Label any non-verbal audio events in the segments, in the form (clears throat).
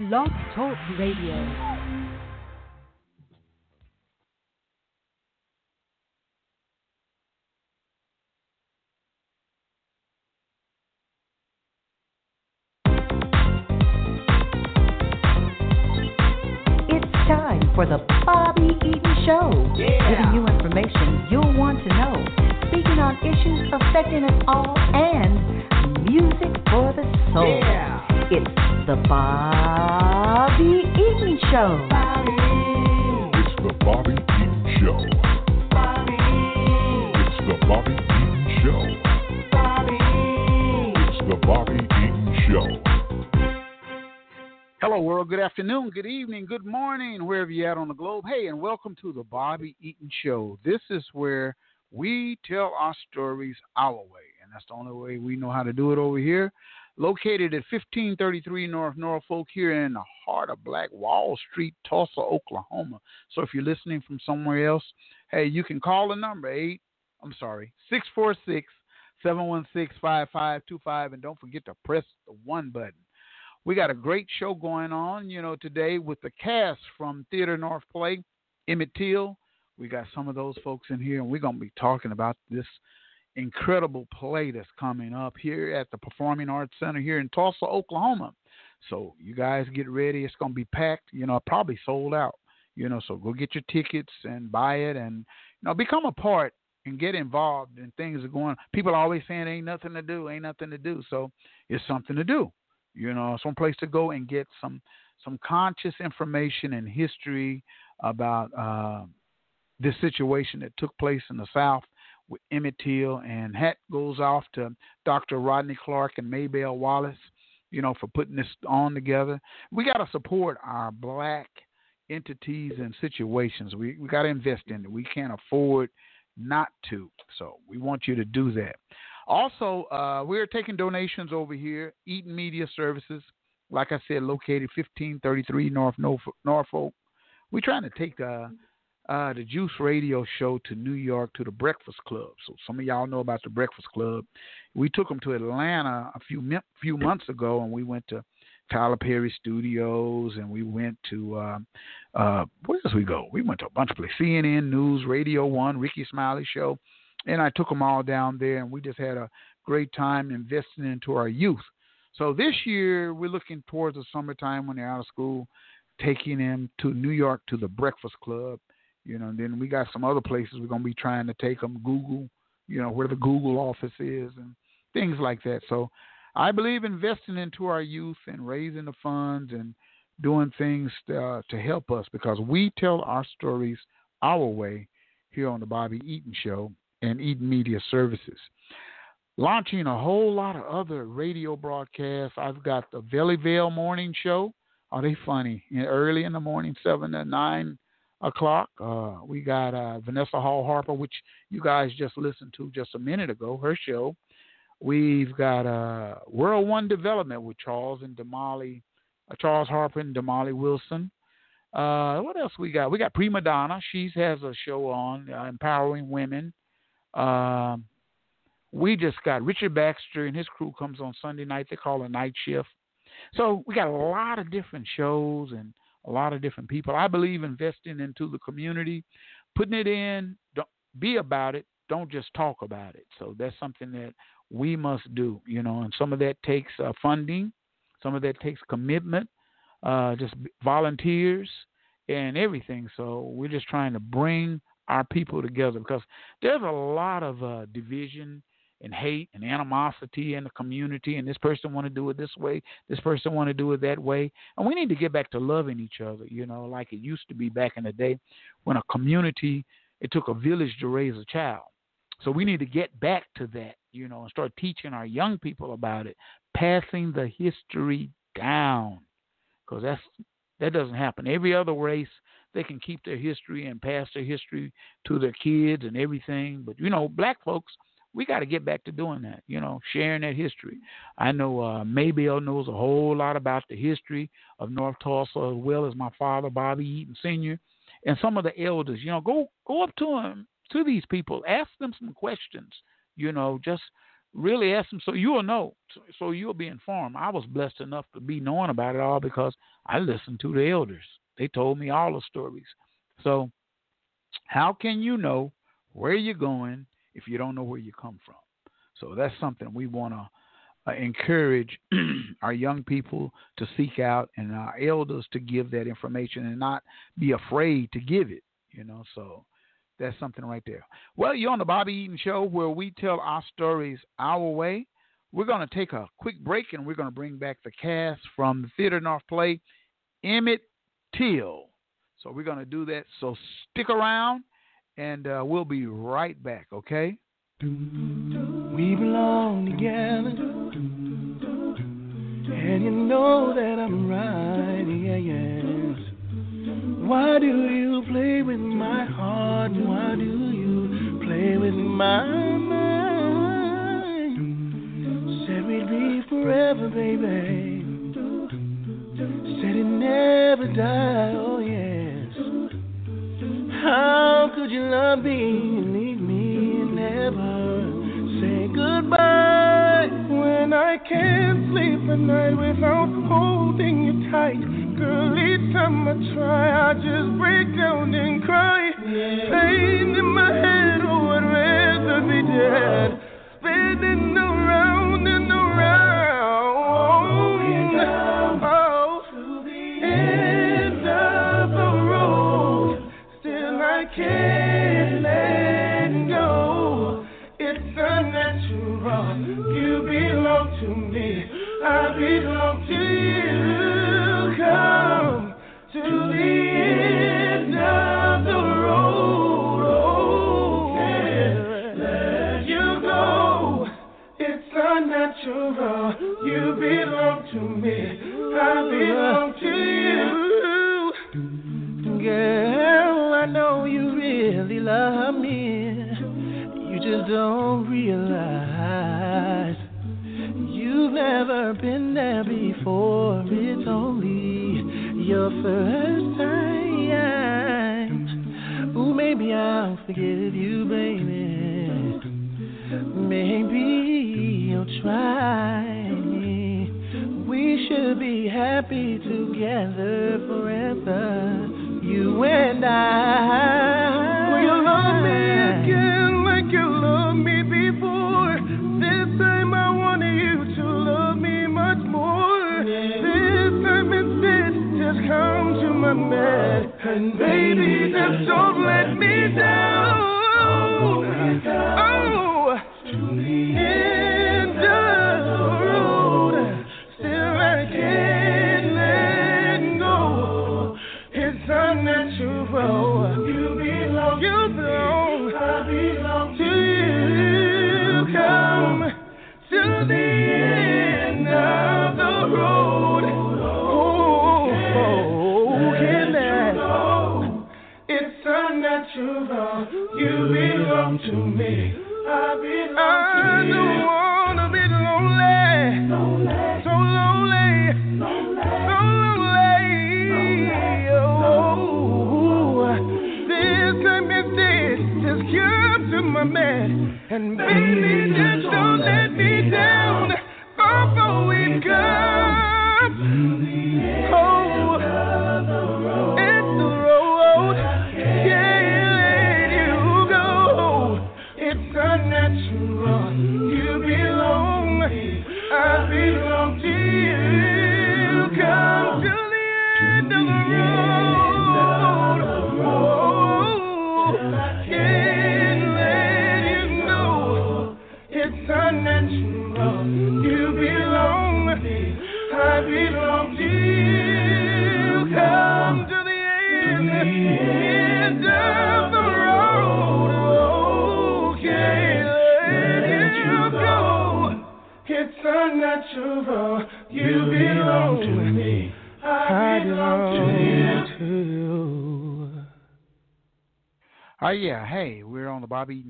Blog Talk Radio. Good evening, good morning, wherever you're at on the globe. Hey, and welcome to the Bobby Eaton Show. This is where we tell our stories our way, and that's the only way we know how to do it over here. Located at 1533 North Norfolk, here in the heart of Black Wall Street, Tulsa, Oklahoma. So if you're listening from somewhere else, hey, you can call the number eight. I'm sorry, six four six seven one six five five two five, and don't forget to press the one button. We got a great show going on, you know, today with the cast from Theater North Play, Emmett Till. We got some of those folks in here, and we're going to be talking about this incredible play that's coming up here at the Performing Arts Center here in Tulsa, Oklahoma. So you guys get ready. It's going to be packed, you know, probably sold out, you know, so go get your tickets and buy it and, you know, become a part and get involved and things are going. People are always saying ain't nothing to do, ain't nothing to do. So it's something to do you know, some place to go and get some some conscious information and history about uh, this situation that took place in the South with Emmett Till, and hat goes off to Dr. Rodney Clark and Maybelle Wallace, you know, for putting this on together. We got to support our black entities and situations. We we got to invest in it. We can't afford not to. So we want you to do that. Also, uh, we're taking donations over here. Eaton Media Services, like I said, located 1533 North Norfolk. We're trying to take uh, uh, the Juice Radio show to New York to the Breakfast Club. So some of y'all know about the Breakfast Club. We took them to Atlanta a few few months ago, and we went to Tyler Perry Studios, and we went to uh, uh, where else we go? We went to a bunch of places: CNN News, Radio One, Rickey Smiley Show and I took them all down there, and we just had a great time investing into our youth. So this year we're looking towards the summertime when they're out of school, taking them to New York to the Breakfast Club. You know, and then we got some other places we're gonna be trying to take them. Google, you know, where the Google office is and things like that. So I believe investing into our youth and raising the funds and doing things uh, to help us because we tell our stories our way here on the Bobby Eaton Show and Eaton Media Services. Launching a whole lot of other radio broadcasts. I've got the Valleyville Morning Show. Are they funny? Early in the morning, 7 to 9 o'clock. Uh, we got uh, Vanessa Hall Harper, which you guys just listened to just a minute ago, her show. We've got uh, World One Development with Charles and Damali, uh, Charles Harper and Damali Wilson. Uh, what else we got? We got Prima Donna. She has a show on uh, empowering women. Um, we just got Richard Baxter and his crew comes on Sunday night. They call it night shift. So we got a lot of different shows and a lot of different people. I believe investing into the community, putting it in, don't be about it, don't just talk about it. So that's something that we must do, you know, and some of that takes uh, funding, some of that takes commitment, uh, just volunteers and everything. So we're just trying to bring our people together because there's a lot of uh, division and hate and animosity in the community and this person want to do it this way this person want to do it that way and we need to get back to loving each other you know like it used to be back in the day when a community it took a village to raise a child. So we need to get back to that you know and start teaching our young people about it passing the history down because that's that doesn't happen. Every other race they can keep their history and pass their history to their kids and everything. But you know, black folks, we got to get back to doing that. You know, sharing that history. I know uh, Maybelle knows a whole lot about the history of North Tulsa as well as my father, Bobby Eaton Sr. and some of the elders. You know, go go up to them to these people, ask them some questions. You know, just really ask them so you'll know, so you'll be informed. I was blessed enough to be knowing about it all because I listened to the elders. They told me all the stories. So, how can you know where you're going if you don't know where you come from? So that's something we want to uh, encourage (clears throat) our young people to seek out and our elders to give that information and not be afraid to give it, you know. So that's something right there. Well, you're on the Bobby Eaton Show where we tell our stories our way. We're going to take a quick break and we're going to bring back the cast from the Theater North Play, Emmett Till. So we're going to do that. So stick around and uh, we'll be right back, okay? We belong together. And you know that I'm right, yeah, yes. Why do you play with my heart? Why do you play with my mind? Said we'd be forever, baby. Said it never die, oh yes. How could you love me and leave me and never say goodbye? When I can't sleep at night without holding you tight. Girl, each time I try, I just break down and cry. Pain in my head, oh, I'd rather be dead. Spinning I belong to you. Come to the end of the road. Can't let you go. It's unnatural. You belong to me. I belong to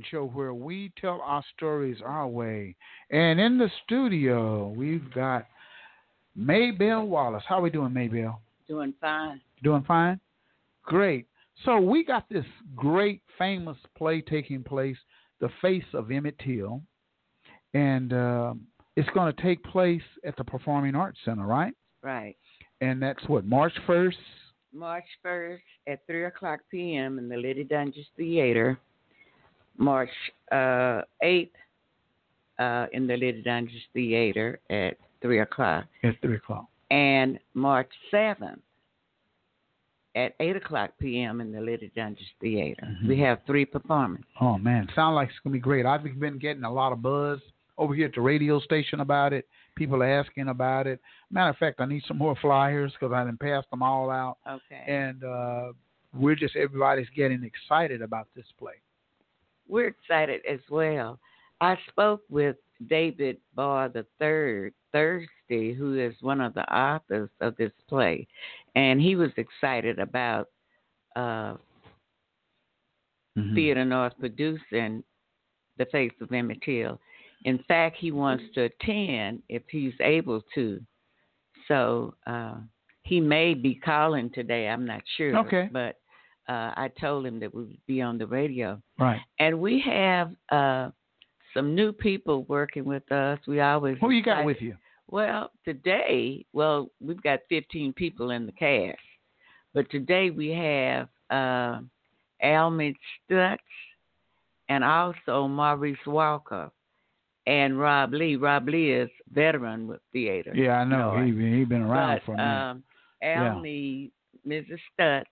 on the Bobby Eaton Show where we tell our stories our way. And in the studio, we've got Maybelle Wallace. How are we doing, Maybelle? Doing fine. Doing fine? Great. So we got this great famous play taking place, The Face of Emmett Till. and um it's going to take place at the Performing Arts Center, right? Right. And that's what March first. March 1st at 3 o'clock p.m. in the Liddy Doenges Theater. March uh, 8th uh, in the Liddy Doenges Theater at 3 o'clock. At three o'clock. And March 7th at 8 o'clock p.m. in the Liddy Doenges Theater. Mhm. We have three performances. Oh man, sound like it's gonna be great. I've been getting a lot of buzz over here at the radio station about it. People are asking about it. Matter of fact, I need some more flyers because I didn't pass them all out, Okay. and uh, we're just everybody's getting excited about this play. We're excited as well. I spoke with David Barr III Thursday, who is one of the authors of this play, and he was excited about uh, Mhm. Theater North producing The Face of Emmett Till. In fact, he wants to attend if he's able to. So uh, he may be calling today. I'm not sure. Okay. But uh, I told him that we would be on the radio. Right. And we have uh, some new people working with us. We always Who you got excited- with you? Well, today, well, we've got 15 people in the cast, but today we have uh, Almond Stutz and also Maurice Walker and Rob Lee. Rob Lee is veteran with theater. Yeah, I know. No, he he been around but, for a minute. um, Almy, Mrs. Stutz.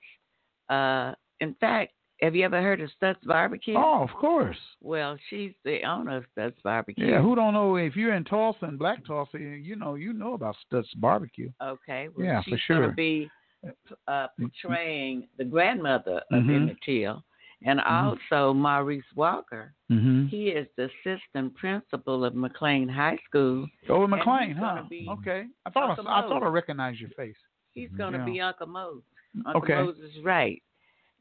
Uh, in fact, have you ever heard of Stutz Barbecue? oh, of course. Well, she's the owner of Stutz Barbecue. Yeah, who don't know if you're in Tulsa and Black Tulsa, you know you know about Stutz Barbecue. Okay. Well, Yeah, for she's sure. going to be uh, portraying the grandmother of Mhm. Emmett Till, and also Maurice Walker. Mm-hmm. He is the assistant principal of McLain High School. Oh, McLain, huh? Okay. I thought I, I thought I recognized your face. He's going to Yeah. be Uncle Mose. Uncle Okay. Moses right.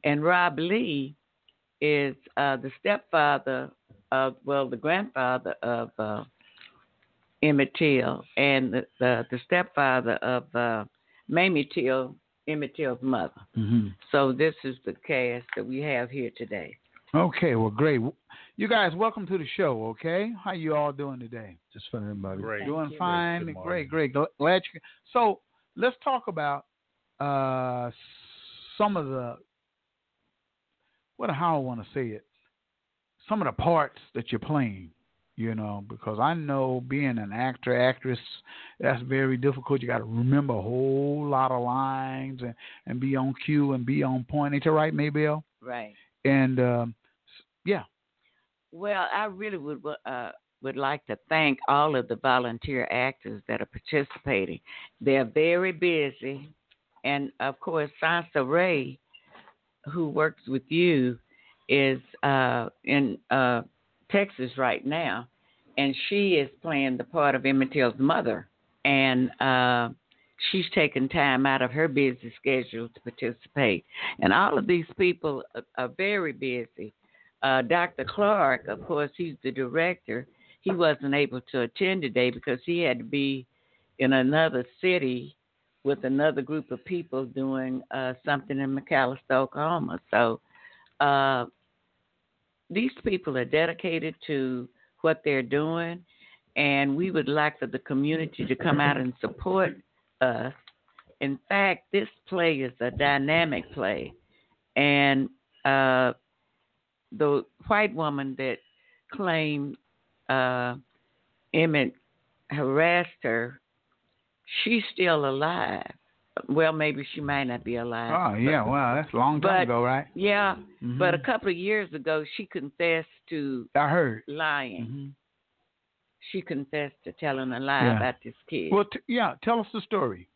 And Rob Lee is uh, the stepfather of, well, the grandfather of uh, Emmett Till and the, the, the stepfather of uh, Mamie Till, Emmett Till's mother. Mm-hmm. So this is the cast that we have here today. Okay, well, great. You guys, welcome to the show. Okay, how you all doing today? Just fine, Bobby. Great. Doing you. fine. Great, great. Glad you. So let's talk about uh, some of the what how I want to say it. Some of the parts that you're playing. You know, because I know being an actor, actress, that's very difficult. You got to remember a whole lot of lines and, and be on cue and be on point. Ain't that right, Maybelle? Right. And um, yeah, Well, I really would uh, would like to thank all of the volunteer actors that are participating. They're very busy, and of course, Sansa Ray, who works with you, is uh, in uh, Texas right now, and she is playing the part of Emmett Till's mother, and uh, she's taking time out of her busy schedule to participate. And all of these people are, are very busy. Uh, Dr. Clark, of course, he's the director. He wasn't able to attend today because he had to be in another city with another group of people doing uh, something in McAlester, Oklahoma. So uh, these people are dedicated to what they're doing, and we would like for the community to come out and support us. In fact, this play is a dynamic play, and uh, the white woman that claimed uh, Emmett harassed her, she's still alive. Well, maybe she might not be alive. oh yeah, well, that's a long time but- ago, right? Yeah, but a couple of years ago, she confessed to I heard. lying. hmm She confessed to telling a lie Yeah. about this kid. Well, t- yeah, tell us the story.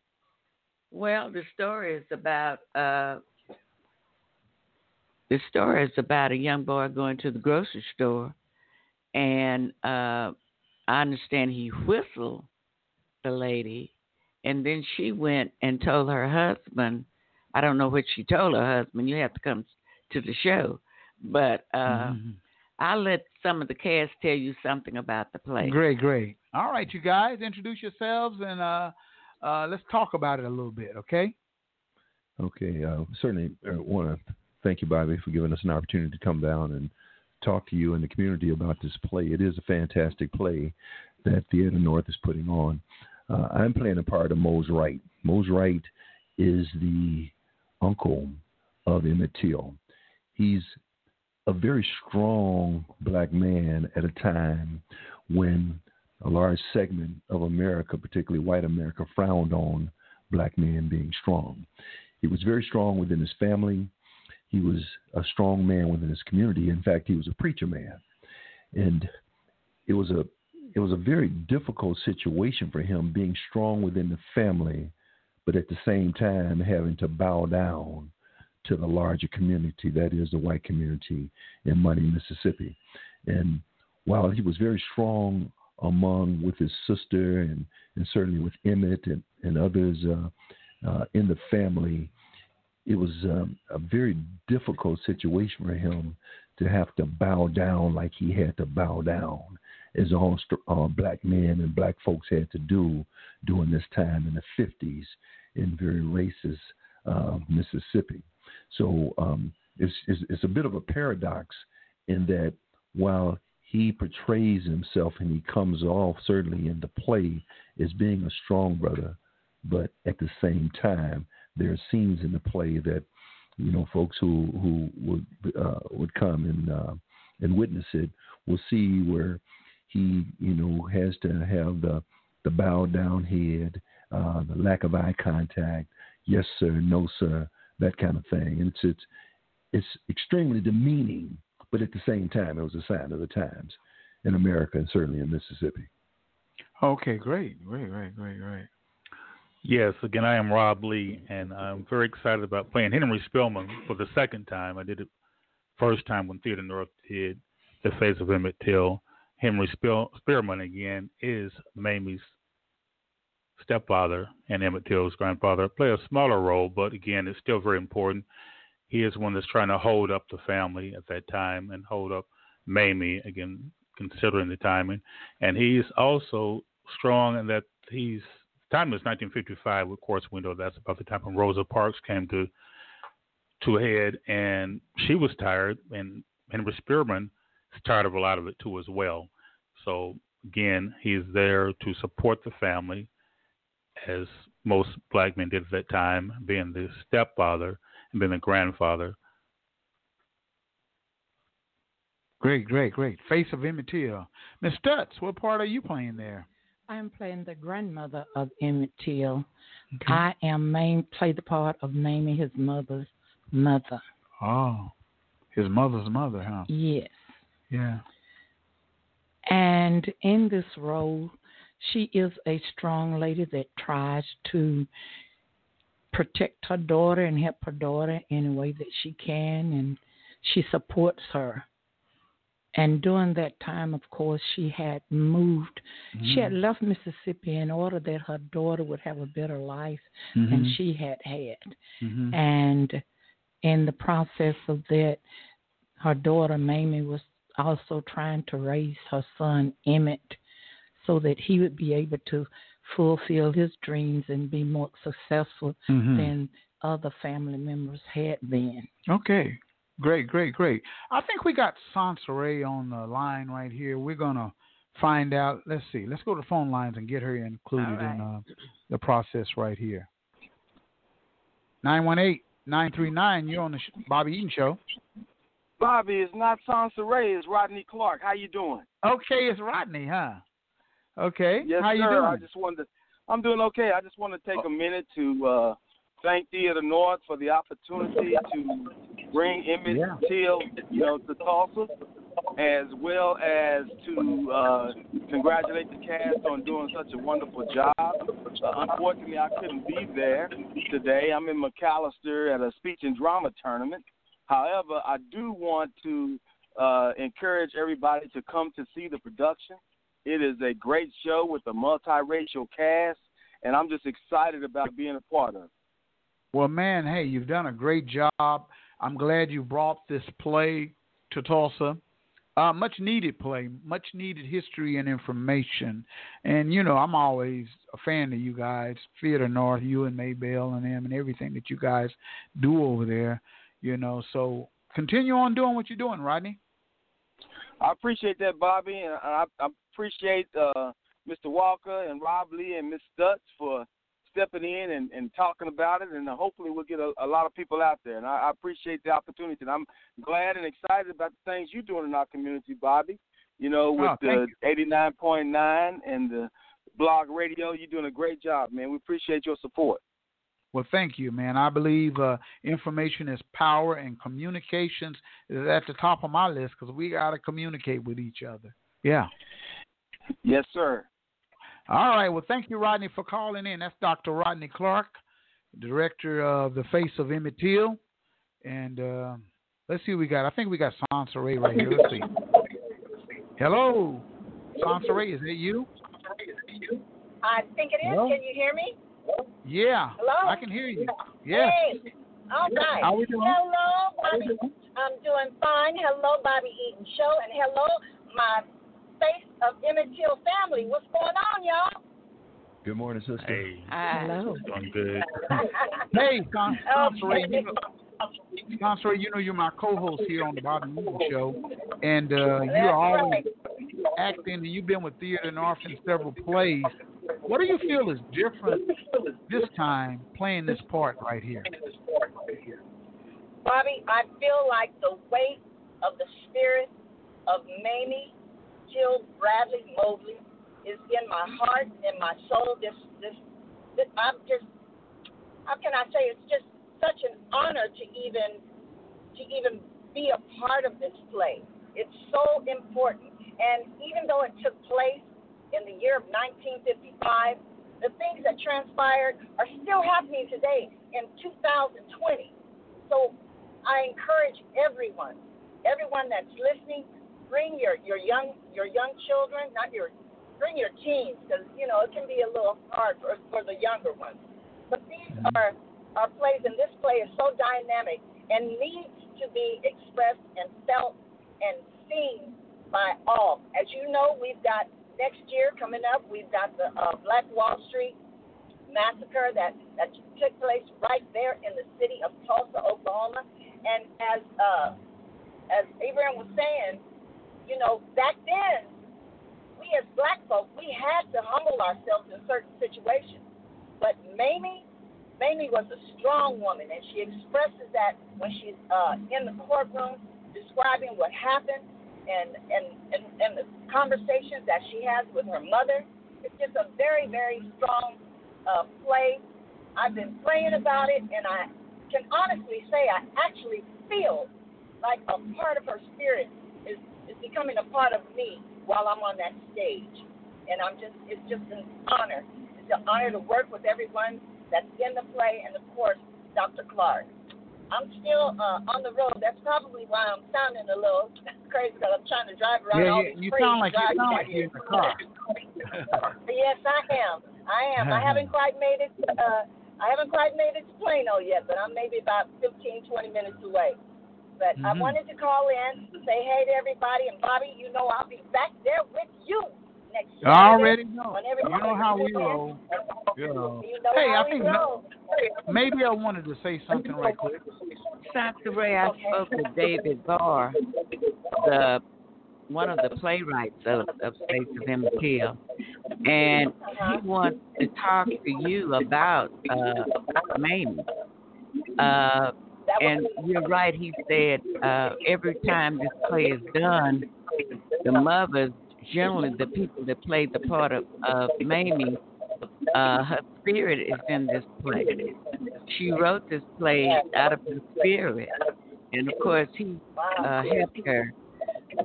Well, the story is about uh, the story is about a young boy going to the grocery store, and uh, I understand he whistled the lady, and then she went and told her husband. I don't know what she told her husband. You have to come to the show, but uh, Mhm. I'll let some of the cast tell you something about the play. Great, great. All right, you guys, introduce yourselves and uh, uh, let's talk about it a little bit, okay? Okay. Uh, certainly want to thank you, Bobby, for giving us an opportunity to come down and talk to you and the community about this play. It is a fantastic play that Theater North is putting on. Uh, I'm playing a part of Mose Wright. Mose Wright is the uncle of Emmett Till. He's a very strong black man at a time when a large segment of America, particularly white America, frowned on black men being strong. He was very strong within his family. He was a strong man within his community. In fact, he was a preacher man, and it was a it was a very difficult situation for him being strong within the family, but at the same time having to bow down to the larger community that is the white community in Money, Mississippi. And while he was very strong among with his sister and, and certainly with Emmett and, and others uh, uh, in the family, it was um, a very difficult situation for him to have to bow down like he had to bow down, as all uh, black men and black folks had to do during this time in the 50s in very racist uh, Mississippi. So um, it's, it's, it's a bit of a paradox in that while he portrays himself and he comes off certainly in the play as being a strong brother, but at the same time there are scenes in the play that you know folks who who would uh, would come and uh, and witness it will see where he you know has to have the the bowed down head, uh, the lack of eye contact, yes sir, no sir, that kind of thing, and it's it's it's extremely demeaning, but at the same time it was a sign of the times in America and certainly in Mississippi. Okay, great, great, great, great, great. Yes, again, I am Rob Lee, and I'm very excited about playing Henry Spearman for the second time. I did it first time when Theater North did The Face of Emmett Till. Henry Spearman, again, is Mamie's stepfather and Emmett Till's grandfather. Play a smaller role, but again, it's still very important. He is one that's trying to hold up the family at that time and hold up Mamie, again, considering the timing. And he's also strong in that he's time was 1955 with Quartz Window. That's about the time when Rosa Parks came to to head, and she was tired, and Henry Spearman is tired of a lot of it too as well. So again, he's there to support the family, as most black men did at that time, being the stepfather and being the grandfather. Great, great, great. Face of Emmett Till. Miss Stutz, what part are you playing there? I'm playing the grandmother of Emmett Till. Okay. I am main play the part of naming his mother's mother. Oh, his mother's mother, huh? Yes. Yeah. And in this role, she is a strong lady that tries to protect her daughter and help her daughter in a way that she can, and she supports her. And during that time, of course, she had moved. Mm-hmm. She had left Mississippi in order that her daughter would have a better life mm-hmm. than she had had. Mm-hmm. And in the process of that, her daughter Mamie was also trying to raise her son Emmett so that he would be able to fulfill his dreams and be more successful mm-hmm. than other family members had been. Okay. Great, great, great. I think we got Sansaray on the line right here. We're gonna find out. Let's see. Let's go to the phone lines and get her included right. in uh, the process right here. Nine one eight nine three nine. You're on the Bobby Eaton Show. Bobby, it's not Sansaray. It's Rodney Clark. How you doing? Okay, it's Rodney, huh? Okay. Yes, How sir. you doing? I just wanted to. I'm doing okay. I just want to take a minute to uh, thank Theater North for the opportunity to bring Emmett Yeah. Till, you know, to Tulsa, as well as to uh, congratulate the cast on doing such a wonderful job. Uh, unfortunately, I couldn't be there today. I'm in McAlester at a speech and drama tournament. However, I do want to uh, encourage everybody to come to see the production. It is a great show with a multiracial cast, and I'm just excited about being a part of it. Well, man, hey, you've done a great job. I'm glad you brought this play to Tulsa. Uh, much needed play, much needed history and information. And, you know, I'm always a fan of you guys, Theater North, you and Maybelle and them, and everything that you guys do over there, you know. So continue on doing what you're doing, Rodney. I appreciate that, Bobby, and I, I appreciate uh, Mr. Walker and Rob Lee and Miss Stutz for stepping in and, and talking about it, and hopefully we'll get a, a lot of people out there. And I, I appreciate the opportunity, and I'm glad and excited about the things you're doing in our community, Bobby. You know, with Oh, the thank 89.9 and the blog radio, you're doing a great job, man. We appreciate your support. Well, thank you, man. I believe uh, information is power, and communications is at the top of my list because we got to communicate with each other. Yeah. Yes, sir. All right. Well, thank you, Rodney, for calling in. That's Dr. Rodney Clark, director of the Face of Emmett Till. And uh, let's see what we got. I think we got Sansa Ray right here. Let's see. Hello, Sansa Ray. Is that you? I think it is. Hello? Can you hear me? Yeah. Hello? I can hear you. Yes. Hey. All right. How we doing? Hello, Bobby. I'm doing fine. Hello, Bobby Eaton Show, and hello, my face of Emmett Till family. What's going on, y'all? Good morning, sister. Hey, Hello. doing good. (laughs) Hey, San- Sansa Okay. You know, Sansa you know you're my co-host here on the Bobby Eaton Show, and uh, you're always acting, and you've been with Theater North in several plays. What do you feel is different this time playing this part right here? Bobby, I feel like the weight of the spirit of Mamie Till Bradley Mobley is in my heart and my soul. This, this, this, I'm just, how can I say? It's just such an honor to even, to even be a part of this play. It's so important, and even though it took place in the year of 1955, the things that transpired are still happening today in 2020. So I encourage everyone, everyone that's listening, bring your, your young your young children, not your bring your teens, because you know it can be a little hard for, for the younger ones. But these mm-hmm. are are plays, and this play is so dynamic and needs to be expressed and felt and seen by all. As you know, we've got next year coming up. We've got the uh, Black Wall Street massacre that that took place right there in the city of Tulsa, Oklahoma. And as uh, as Abraham was saying, you know, back then we as black folk we had to humble ourselves in certain situations. But Mamie, Mamie was a strong woman, and she expresses that when she's uh, in the courtroom describing what happened and and and, and the conversations that she has with her mother. It's just a very very strong uh, play. I've been praying about it, and I can honestly say I actually feel like a part of her spirit is is becoming a part of me while I'm on that stage. And I'm just it's just an honor. It's an honor to work with everyone that's in the play and of course Dr. Clark. I'm still uh, on the road. That's probably why I'm sounding a little (laughs) crazy because I'm trying to drive around Yeah, all these you crazy sound like you sound like you're in the car. (laughs) (laughs) yes, I am. I am. I haven't quite made it. Uh, I haven't quite made it to Plano yet, but I'm maybe about 15, 20 minutes away. But I Mhm. wanted to call in, say hey to everybody, and Bobby, you know I'll be back there with you next I already know. You know how we roll. You know. You know Hey, I think roll. maybe I wanted to say something right quick. Dr. Ray, I spoke with David Barr, the one of the playwrights of, of Face of Emmett Till, and he wants to talk to you about uh, Mamie. Uh, and you're right. He said uh, every time this play is done, the mothers, generally the people that played the part of, of Mamie, uh, her spirit is in this play. She wrote this play out of her spirit, and of course he uh, helped her.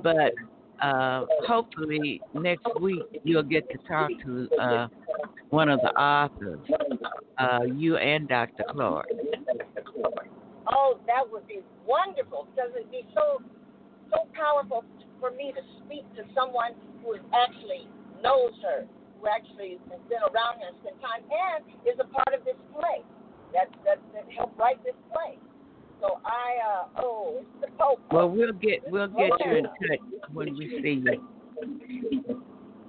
But uh, hopefully next week you'll get to talk to uh, one of the authors, uh, you and Dr. Clark. Oh, that would be wonderful because it'd be so so powerful for me to speak to someone who is actually knows her, who actually has been around her spent time, and is a part of this play that that, that helped write this play. So I uh oh it's the Pope. Well, we'll get we'll get you in touch when we see you.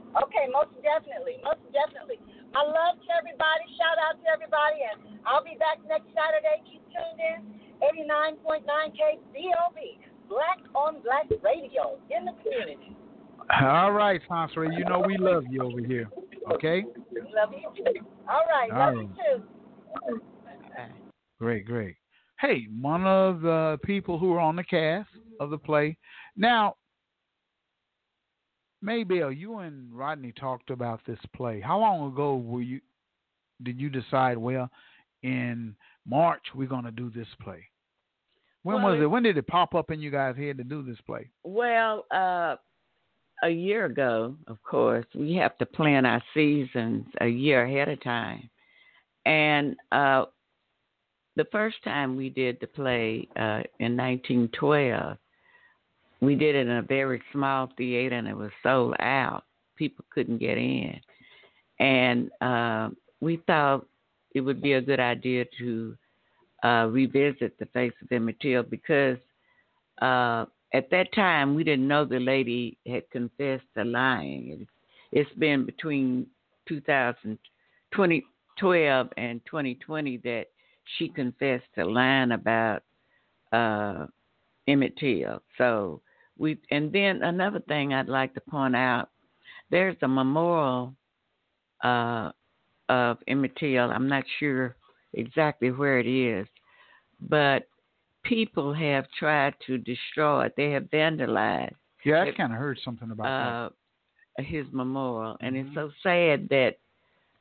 Okay, most definitely, most definitely. I love to everybody. Shout out to everybody, and I'll be back next Saturday. Keep tuned in. 89.9 KBOB, Black on Black Radio in the community. All right, Sansa, you know we love you over here. Okay? Love you. All right. All love you too. Great, great. Hey, one of the people who are on the cast of the play. Now, Maybelle, you and Rodney talked about this play. How long ago were you did you decide, well, in March we're gonna do this play? When Well, was it-? When did it pop up in you guys' head to do this play? Well, uh, a year ago, of course, we have to plan our seasons a year ahead of time. And uh, the first time we did the play uh, in 1912, we did it in a very small theater and it was sold out. People couldn't get in. And uh, we thought it would be a good idea to uh, revisit the face of Emmett Till because uh, at that time we didn't know the lady had confessed to lying. It's, been between 2000, 2012 and 2020 that she confessed to lying about uh, Emmett Till. So we, and then another thing I'd like to point out, there's a memorial uh, of Emmett Till. I'm not sure exactly where it is, but people have tried to destroy it. They have vandalized Yeah, I kind of heard something about uh, his memorial, and Mm-hmm. it's so sad that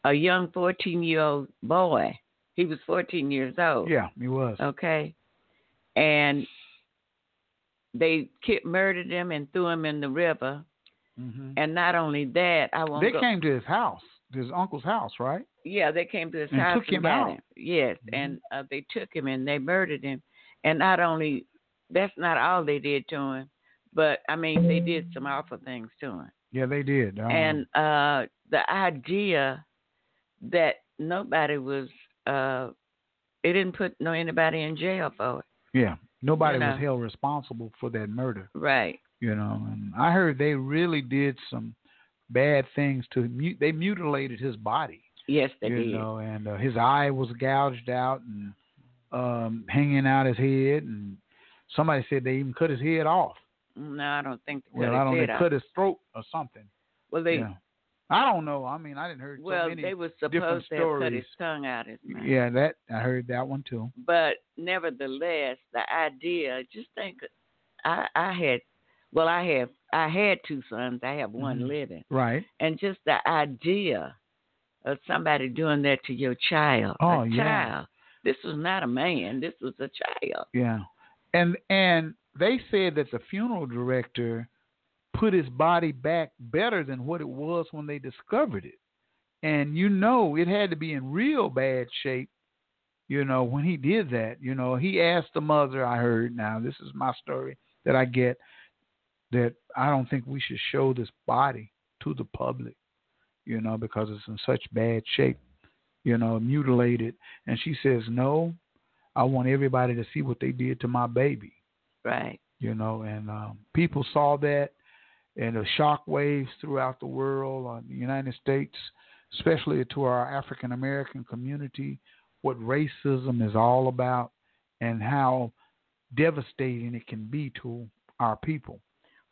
a young 14 year old boy, he was 14 years old. Yeah, he was. Okay, and they ki- murdered him and threw him in the river. hmm And not only that, I won't. They go- came to his house, his uncle's house, right? Yeah, they came to his And house took and him out. Mm-hmm. Yes, and uh, they took him and they murdered him. And not only that's not all they did to him, but I mean they did some awful things to him. Yeah, they did. Um, and uh the idea that nobody was uh they didn't put no anybody in jail for it. yeah, nobody you was held responsible for that murder. Right. You know, and I heard they really did some bad things to they mutilated his body. Yes, they you did. know, and uh, his eye was gouged out and um hanging out his head, and somebody said they even cut his head off. No, I don't think they Well, cut I his don't. They off. cut his throat or something. Well they yeah. I don't know. I mean, I didn't hear. well so they were supposed to have cut his tongue out his mouth. Yeah, that I heard that one too. But nevertheless, the idea, just think I I had well I have I had two sons, I have one Mhm. living. Right. And just the idea of somebody doing that to your child. Oh, a yeah. child. This was not a man, this was a child. Yeah, and and they said that the funeral director put his body back better than what it was when they discovered it, and you know it had to be in real bad shape. You know when he did that, you know he asked the mother. I heard now this is my story that I get that I don't think we should show this body to the public. You know because it's in such bad shape. You know mutilated, and she says no. I want everybody to see what they did to my baby, Right. you know. And um, people saw that, and the shock waves throughout the world, on the United States, especially to our African American community, what racism is all about, and how devastating it can be to our people.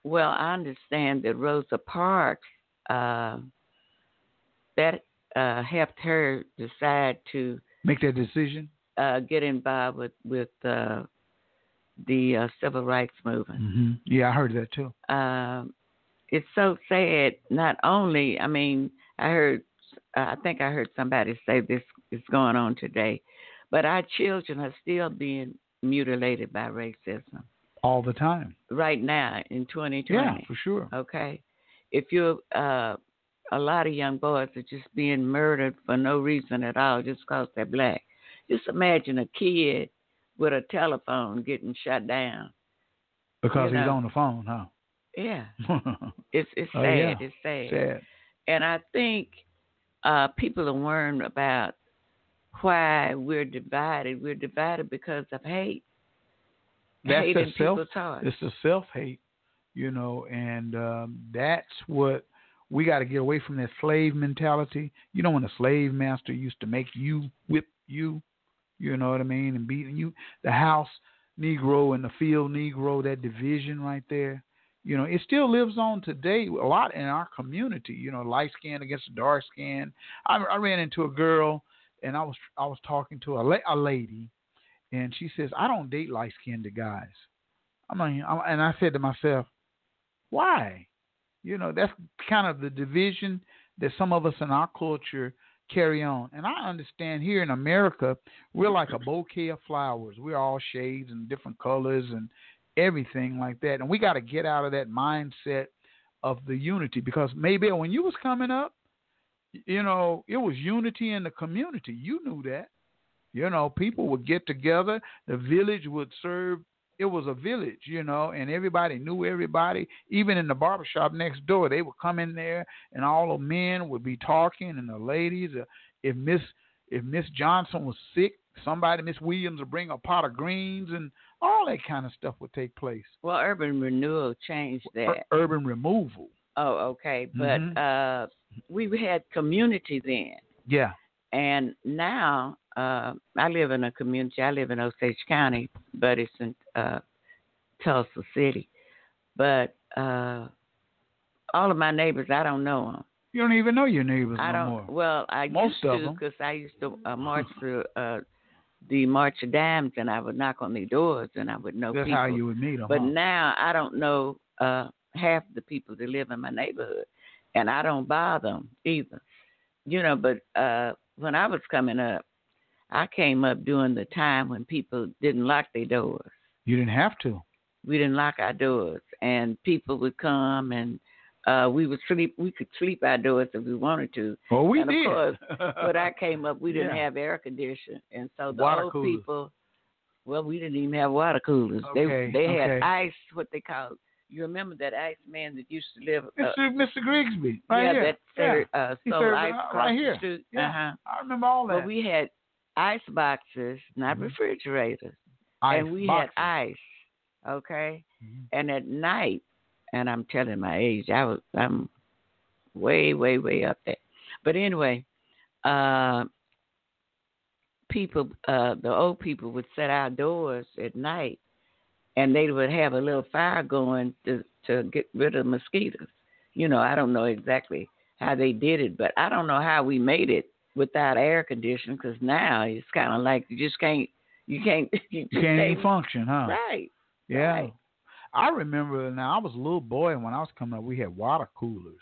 Well, I understand that Rosa Parks uh, that uh, helped her decide to Make that decision. uh, get involved with with uh, the uh, civil rights movement. Mm-hmm. Yeah, I heard that too. um, it's so sad. Not only, I mean, I heard, I think I heard somebody say this is going on today, but our children are still being mutilated by racism All the time. right now in 2020. Yeah, for sure. Okay, if you're, uh, a lot of young boys are just being murdered for no reason at all, just because they're black. Just imagine a kid with a telephone getting shut down. Because You he's know. on the phone, huh? Yeah, (laughs) it's it's sad. Oh, yeah. It's sad. Sad. And I think uh, people are worrying about why we're divided. We're divided because of hate. That's the self. people's hearts. It's the self hate, you know, and um, that's what we got to get away from that slave mentality. You know, when the slave master used to make you whip you, you know what I mean, and beating you, the house Negro and the field Negro, that division right there. You know, it still lives on today a lot in our community. You know, light skin against dark skin. I, I ran into a girl, and I was I was talking to a, la- a lady, and she says, "I don't date light skinned guys." I mean, I, and I said to myself, "Why?" You know, that's kind of the division that some of us in our culture carry on. And I understand here in America, we're like a bouquet of flowers. We're all shades and different colors and everything like that. And we got to get out of that mindset of the unity because maybe when you was coming up, you know, it was unity in the community. You knew that. You know, people would get together, the village would serve it was a village, you know, and everybody knew everybody. Even in the barbershop next door, they would come in there, and all the men would be talking, and the ladies. Uh, if Miss if Miss Johnson was sick, somebody Miss Williams would bring a pot of greens, and all that kind of stuff would take place. Well, urban renewal changed that. Ur- urban removal. Oh, okay, but Mhm. uh, we had community then, Yeah. and now uh, I live in a community. I live in Osage County, but it's in uh, Tulsa City. But uh, all of my neighbors, I don't know them. You don't even know your neighbors I no don't. more. Well, I Most used to because I used to uh, march (laughs) through uh, the March of Dimes, and I would knock on their doors, and I would know That's people. how you would meet them. But now I don't know uh, half the people that live in my neighborhood, and I don't bother them either. You know, but uh, when I was coming up, I came up during the time when people didn't lock their doors. you didn't have to. We didn't lock our doors, and people would come and. Uh, we would sleep. We could sleep outdoors if we wanted to. Well, we and did. Of course, (laughs) when I came up, we didn't Yeah. have air conditioning, and so the Water old coolers. people. Well, we didn't even have water coolers. Okay, they they okay. had ice, what they call. You remember that ice man that used to live? Uh, Mr. Mr. Grigsby, right yeah, here. that served, uh, He sold served ice right here. Yeah. Uh-huh. I remember all that. But we had ice boxes, not Mhm. refrigerators, Ice and we boxes. had ice. Okay, Mhm. and at night, and I'm telling my age, I was I'm way, way, way up there. But anyway, uh, people, uh, the old people would set outdoors at night, and they would have a little fire going to to get rid of mosquitoes. You know, I don't know exactly how they did it, but I don't know how we made it without air conditioning. Because now it's kind of like you just can't, you can't, (laughs) you can't even function, huh? Right. Yeah. right. I remember now I was a little boy and when I was coming up we had water coolers.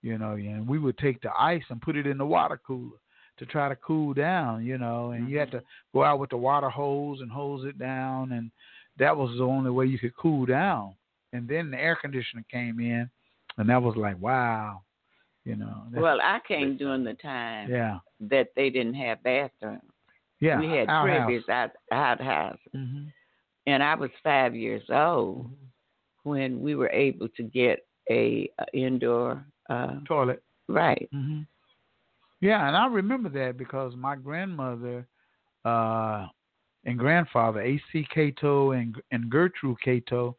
You know, and we would take the ice and put it in the water cooler to try to cool down, you know, and you had Mm-hmm. to go out with the water hose and hose it down and that was the only way you could cool down. And then the air conditioner came in and that was like, wow. You know. Well, I came during the time yeah. that they didn't have bathrooms. Yeah. we had previous out outhouses, Mhm. and I was five years old Mm-hmm. when we were able to get a, a indoor uh, Toilet. right. hmm Yeah, and I remember that because my grandmother uh, and grandfather, A.C. Cato and and Gertrude Cato,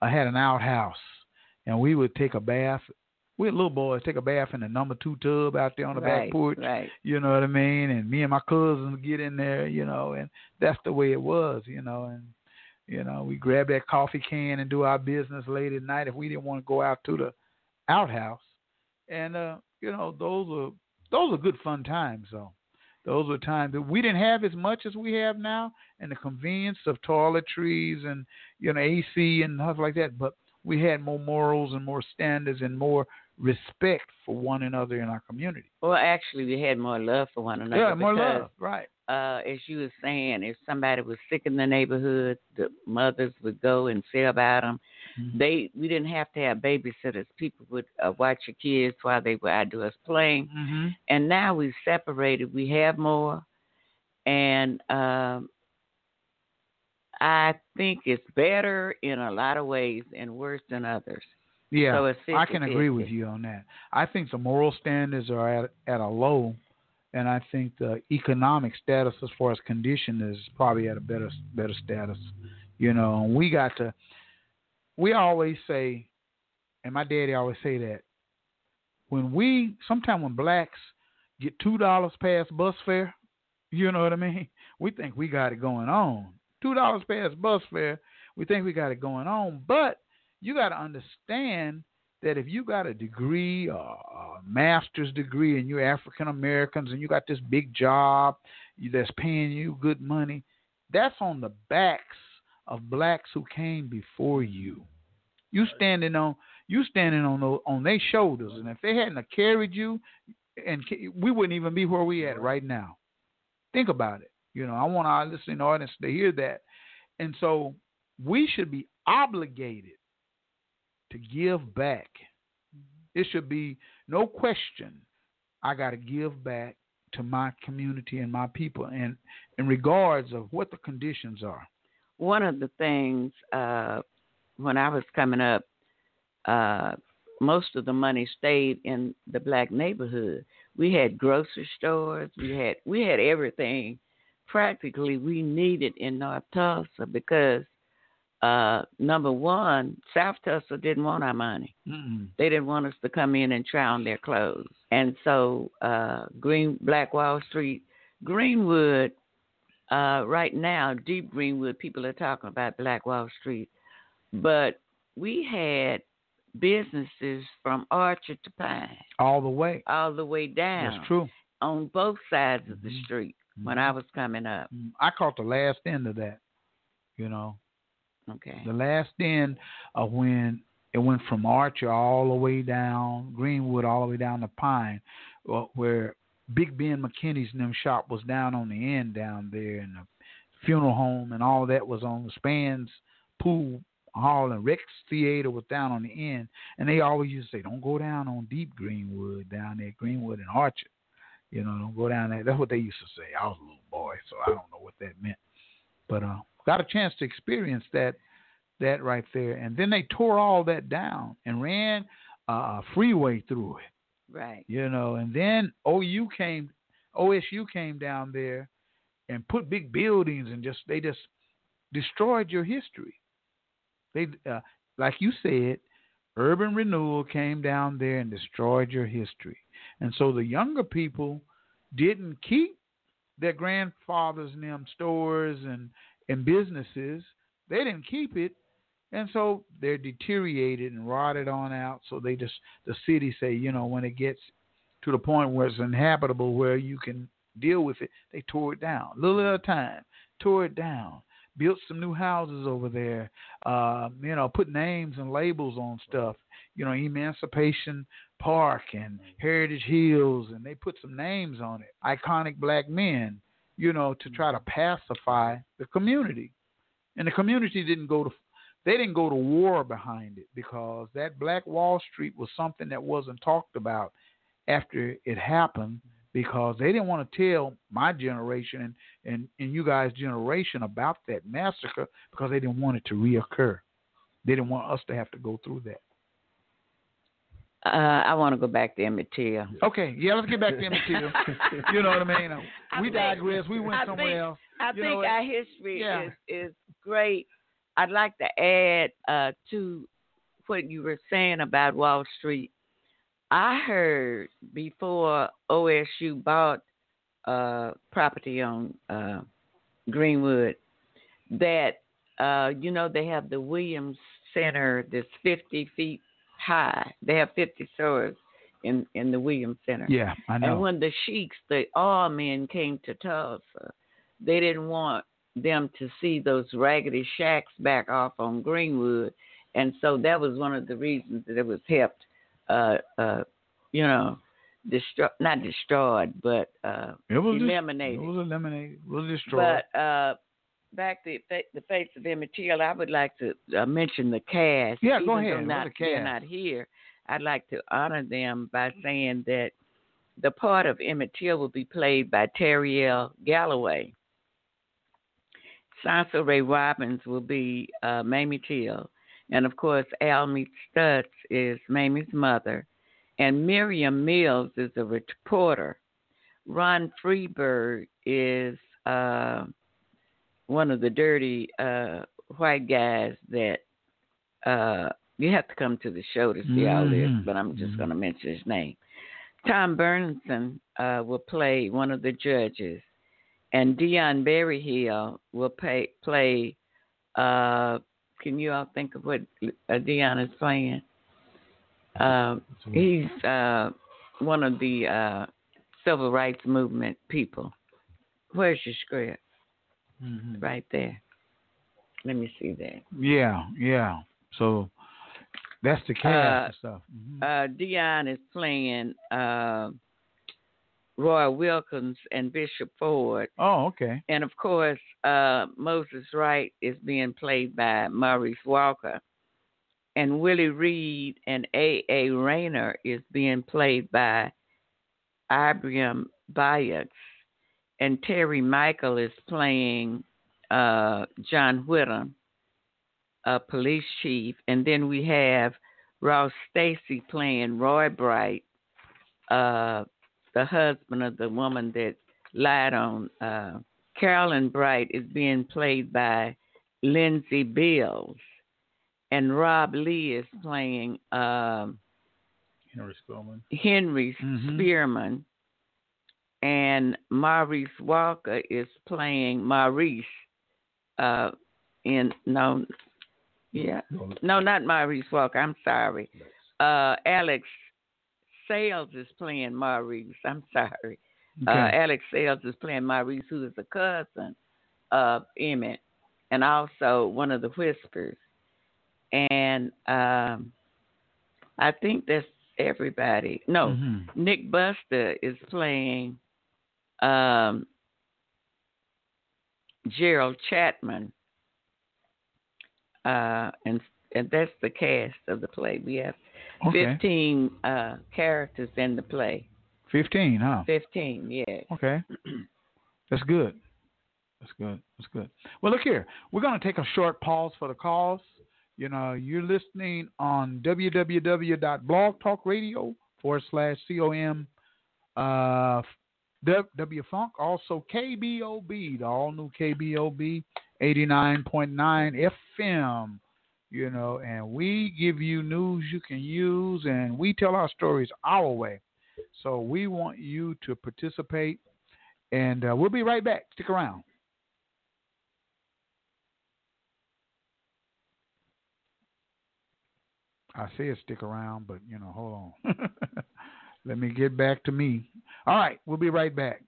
uh, had an outhouse, and we would take a bath. We were little boys take a bath in the number two tub out there on the right, back porch. Right. You know what I mean? And me and my cousins get in there, you know, and that's the way it was, you know. And you know, we grab that coffee can and do our business late at night if we didn't want to go out to the outhouse. And uh, you know, those are those are good fun times though. Those were times that we didn't have as much as we have now and the convenience of toiletries and you know AC and stuff like that, but we had more morals and more standards and more respect for one another in our community. Well, actually, we had more love for one another. yeah, more because, love, right? Uh, as you were saying, if somebody was sick in the neighborhood, the mothers would go and see about them. Mhm. They we didn't have to have babysitters. People would uh, watch your kids while they were outdoors playing. Mm-hmm. and now we've separated. We have more, and um, I think it's better in a lot of ways and worse than others. Yeah, So it's I can agree 50-50. with you on that. I think the moral standards are at at a low, and I think the economic status as far as condition is probably at a better better status. You know, and we got to. We always say, and my daddy always say that when we sometime when blacks get two dollars past bus fare, (laughs) you know what I mean. We think we got it going on. two dollars past bus fare. We think we got it going on, but you got to understand that if you got a degree, a, a master's degree, and you're African Americans, and you got this big job that's paying you good money, that's on the backs of blacks who came before you. You standing on you standing on those, on their shoulders, and if they hadn't carried you, and we wouldn't even be where we at right now. Think about it. You know, I want our listening audience to hear that, and so we should be obligated to give back. It should be no question. I got to give back to my community and my people, and in regards of what the conditions are. one of the things uh, when I was coming up, uh, most of the money stayed in the black neighborhood. We had grocery stores. We had we had everything practically we needed in North Tulsa because uh, number one, South Tulsa didn't want our money. Mm-mm. They didn't want us to come in and try on their clothes. And so uh Green Black Wall Street, Greenwood, uh right now, deep Greenwood, people are talking about Black Wall Street. But we had businesses from Archer to Pine, All the way. all the way down That's true. on both sides of the Mhm. street when I was coming up. Mm, I caught the last end of that. You know, Okay. the last end of when it went from Archer all the way down Greenwood, all the way down to Pine, uh, where Big Ben McKinney's and them shop was down on the end down there, and the funeral home and all that was on the Spans pool hall and Rex Theater was down on the end. And they always used to say, "Don't go down on Deep Greenwood down there, Greenwood and Archer." You know, don't go down there. That's what they used to say. I was a little boy, so I don't know what that meant. But uh, got a chance to experience that that right there. And then they tore all that down and ran uh, a freeway through it. Right. You know, and then OU came, OSU came down there and put big buildings and just they just destroyed your history. They, uh, like you said, urban renewal came down there and destroyed your history. And so the younger people didn't keep their grandfathers and them stores and and businesses. They didn't keep it, and so they're deteriorated and rotted on out. So they just the city say, you know, when it gets to the point where it's inhabitable, where you can deal with it, they tore it down, little at a time, tore it down, built some new houses over there, uh, you know, put names and labels on stuff, you know, Emancipation Park and Heritage Hills, and they put some names on it, iconic black men, you know, to try to mm-hmm. pacify the community. And the community didn't go to they didn't go to war behind it because that Black Wall Street was something that wasn't talked about after it happened mm-hmm. because they didn't want to tell my generation and, and, and you guys' generation about that massacre because they didn't want it to reoccur. They didn't want us to have to go through that. Uh, I want to go back to Emmett Till. (laughs) Okay, yeah, let's get back to Emmett Till. you know what I mean? (laughs) I We think- digress. We went I somewhere think- else. I You think our history yeah. is is great. I'd like to add uh, to what you were saying about Wall Street. I heard before OSU bought uh, property on uh, Greenwood that uh, you know they have the Williams Center that's 50 feet high. They have 50 stories in in the Williams Center. Yeah, I know. And when the sheiks, the all men came to Tulsa, they didn't want them to see those raggedy shacks back off on Greenwood, and so that was one of the reasons that it was helped, uh, uh, you know, destroy not destroyed, but uh, it was eliminated. it was eliminated. It was destroyed. But uh, back to fa- the face of Emmett Till, I would like to uh, mention the cast. Yeah, go Even though ahead. Not, the They're not here. I'd like to honor them by saying that the part of Emmett Till will be played by Terry L. Galloway. Sansa Ray Robbins will be uh, Mamie Till. And of course, Almy Stutz is Mamie's mother. And Miriam Mills is a reporter. Ron Freeberg is uh, one of the dirty uh, white guys that uh, you have to come to the show to see all this, Mhm. but I'm just Mhm. going to mention his name. Tom Burnson uh, will play one of the judges, and Dion Berryhill will pay, play. Uh, can you all think of what uh, Dion is playing? Uh, he's uh, one of the uh, civil rights movement people. Where's your script? Mhm. Right there. Let me see that. Yeah, yeah. So that's the cast Uh, and stuff. Mhm. Uh, Dion is playing uh, Roy Wilkins and Bishop Ford. Oh, okay. And of course, uh, Moses Wright is being played by Maurice Walker. And Willie Reed and A.A. Rayner is being played by Ibrahim Bayeks. And Terry Michael is playing uh, John Whittam, a police chief. And then we have Ross Stacy playing Roy Bright, uh, the husband of the woman that lied on uh, Carolyn Bright is being played by Lindsay Bills, and Rob Lee is playing um, Henry Spillman. Henry Mhm. Spearman, and Maurice Walker is playing Maurice. Uh, in no, yeah, no, not Maurice Walker. I'm sorry. Uh, Alex Sales is playing Maurice. I'm sorry. Uh, Alex Sales is playing Maurice, who is a cousin of Emmett, and also one of the Whispers. And um, I think that's everybody. No, Mhm. Nick Buster is playing um, Gerald Chapman, uh, and and that's the cast of the play. We have Okay. fifteen uh, characters in the play. Fifteen, huh? Fifteen, yeah. Okay. (clears throat) That's good. That's good. That's good. Well, look here. We're going to take a short pause for the calls. You know, you're listening on www.blogtalkradio forward slash com uh, W Funk, also KBOB, the all new KBOB 89.9 FM. You know, and we give you news you can use, and we tell our stories our way. So we want you to participate, and uh, we'll be right back. Stick around. I said stick around, but you know, hold on. (laughs) Let me get back to me. All right, we'll be right back.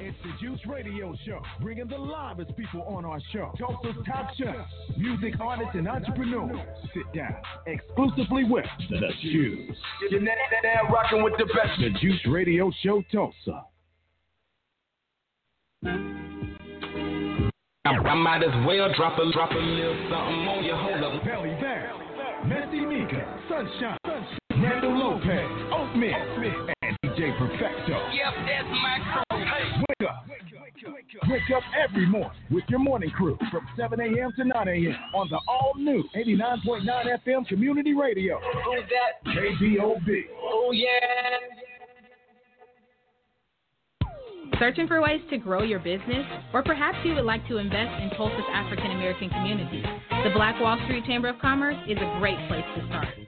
It's the Juice Radio Show, bringing the livest people on our show. Tulsa's top chefs, music artists, and entrepreneurs. Sit down exclusively with the Juice. You're now, now rocking with the best. The Juice Radio Show, Tulsa. I, I might as well drop a drop a little something on you. Hold up. Belly Bear, Messy Mika, Sunshine, Randall Lopez, Oatmeal, and DJ Perfecto. Yep, that's my crew. Hey. Wake up. Wake up every morning with your morning crew from 7 a.m. to 9 a.m. on the all new 89.9 FM Community Radio. Who's that? KBOB. Oh yeah. Searching for ways to grow your business? Or perhaps you would like to invest in Tulsa's African American community? The Black Wall Street Chamber of Commerce is a great place to start.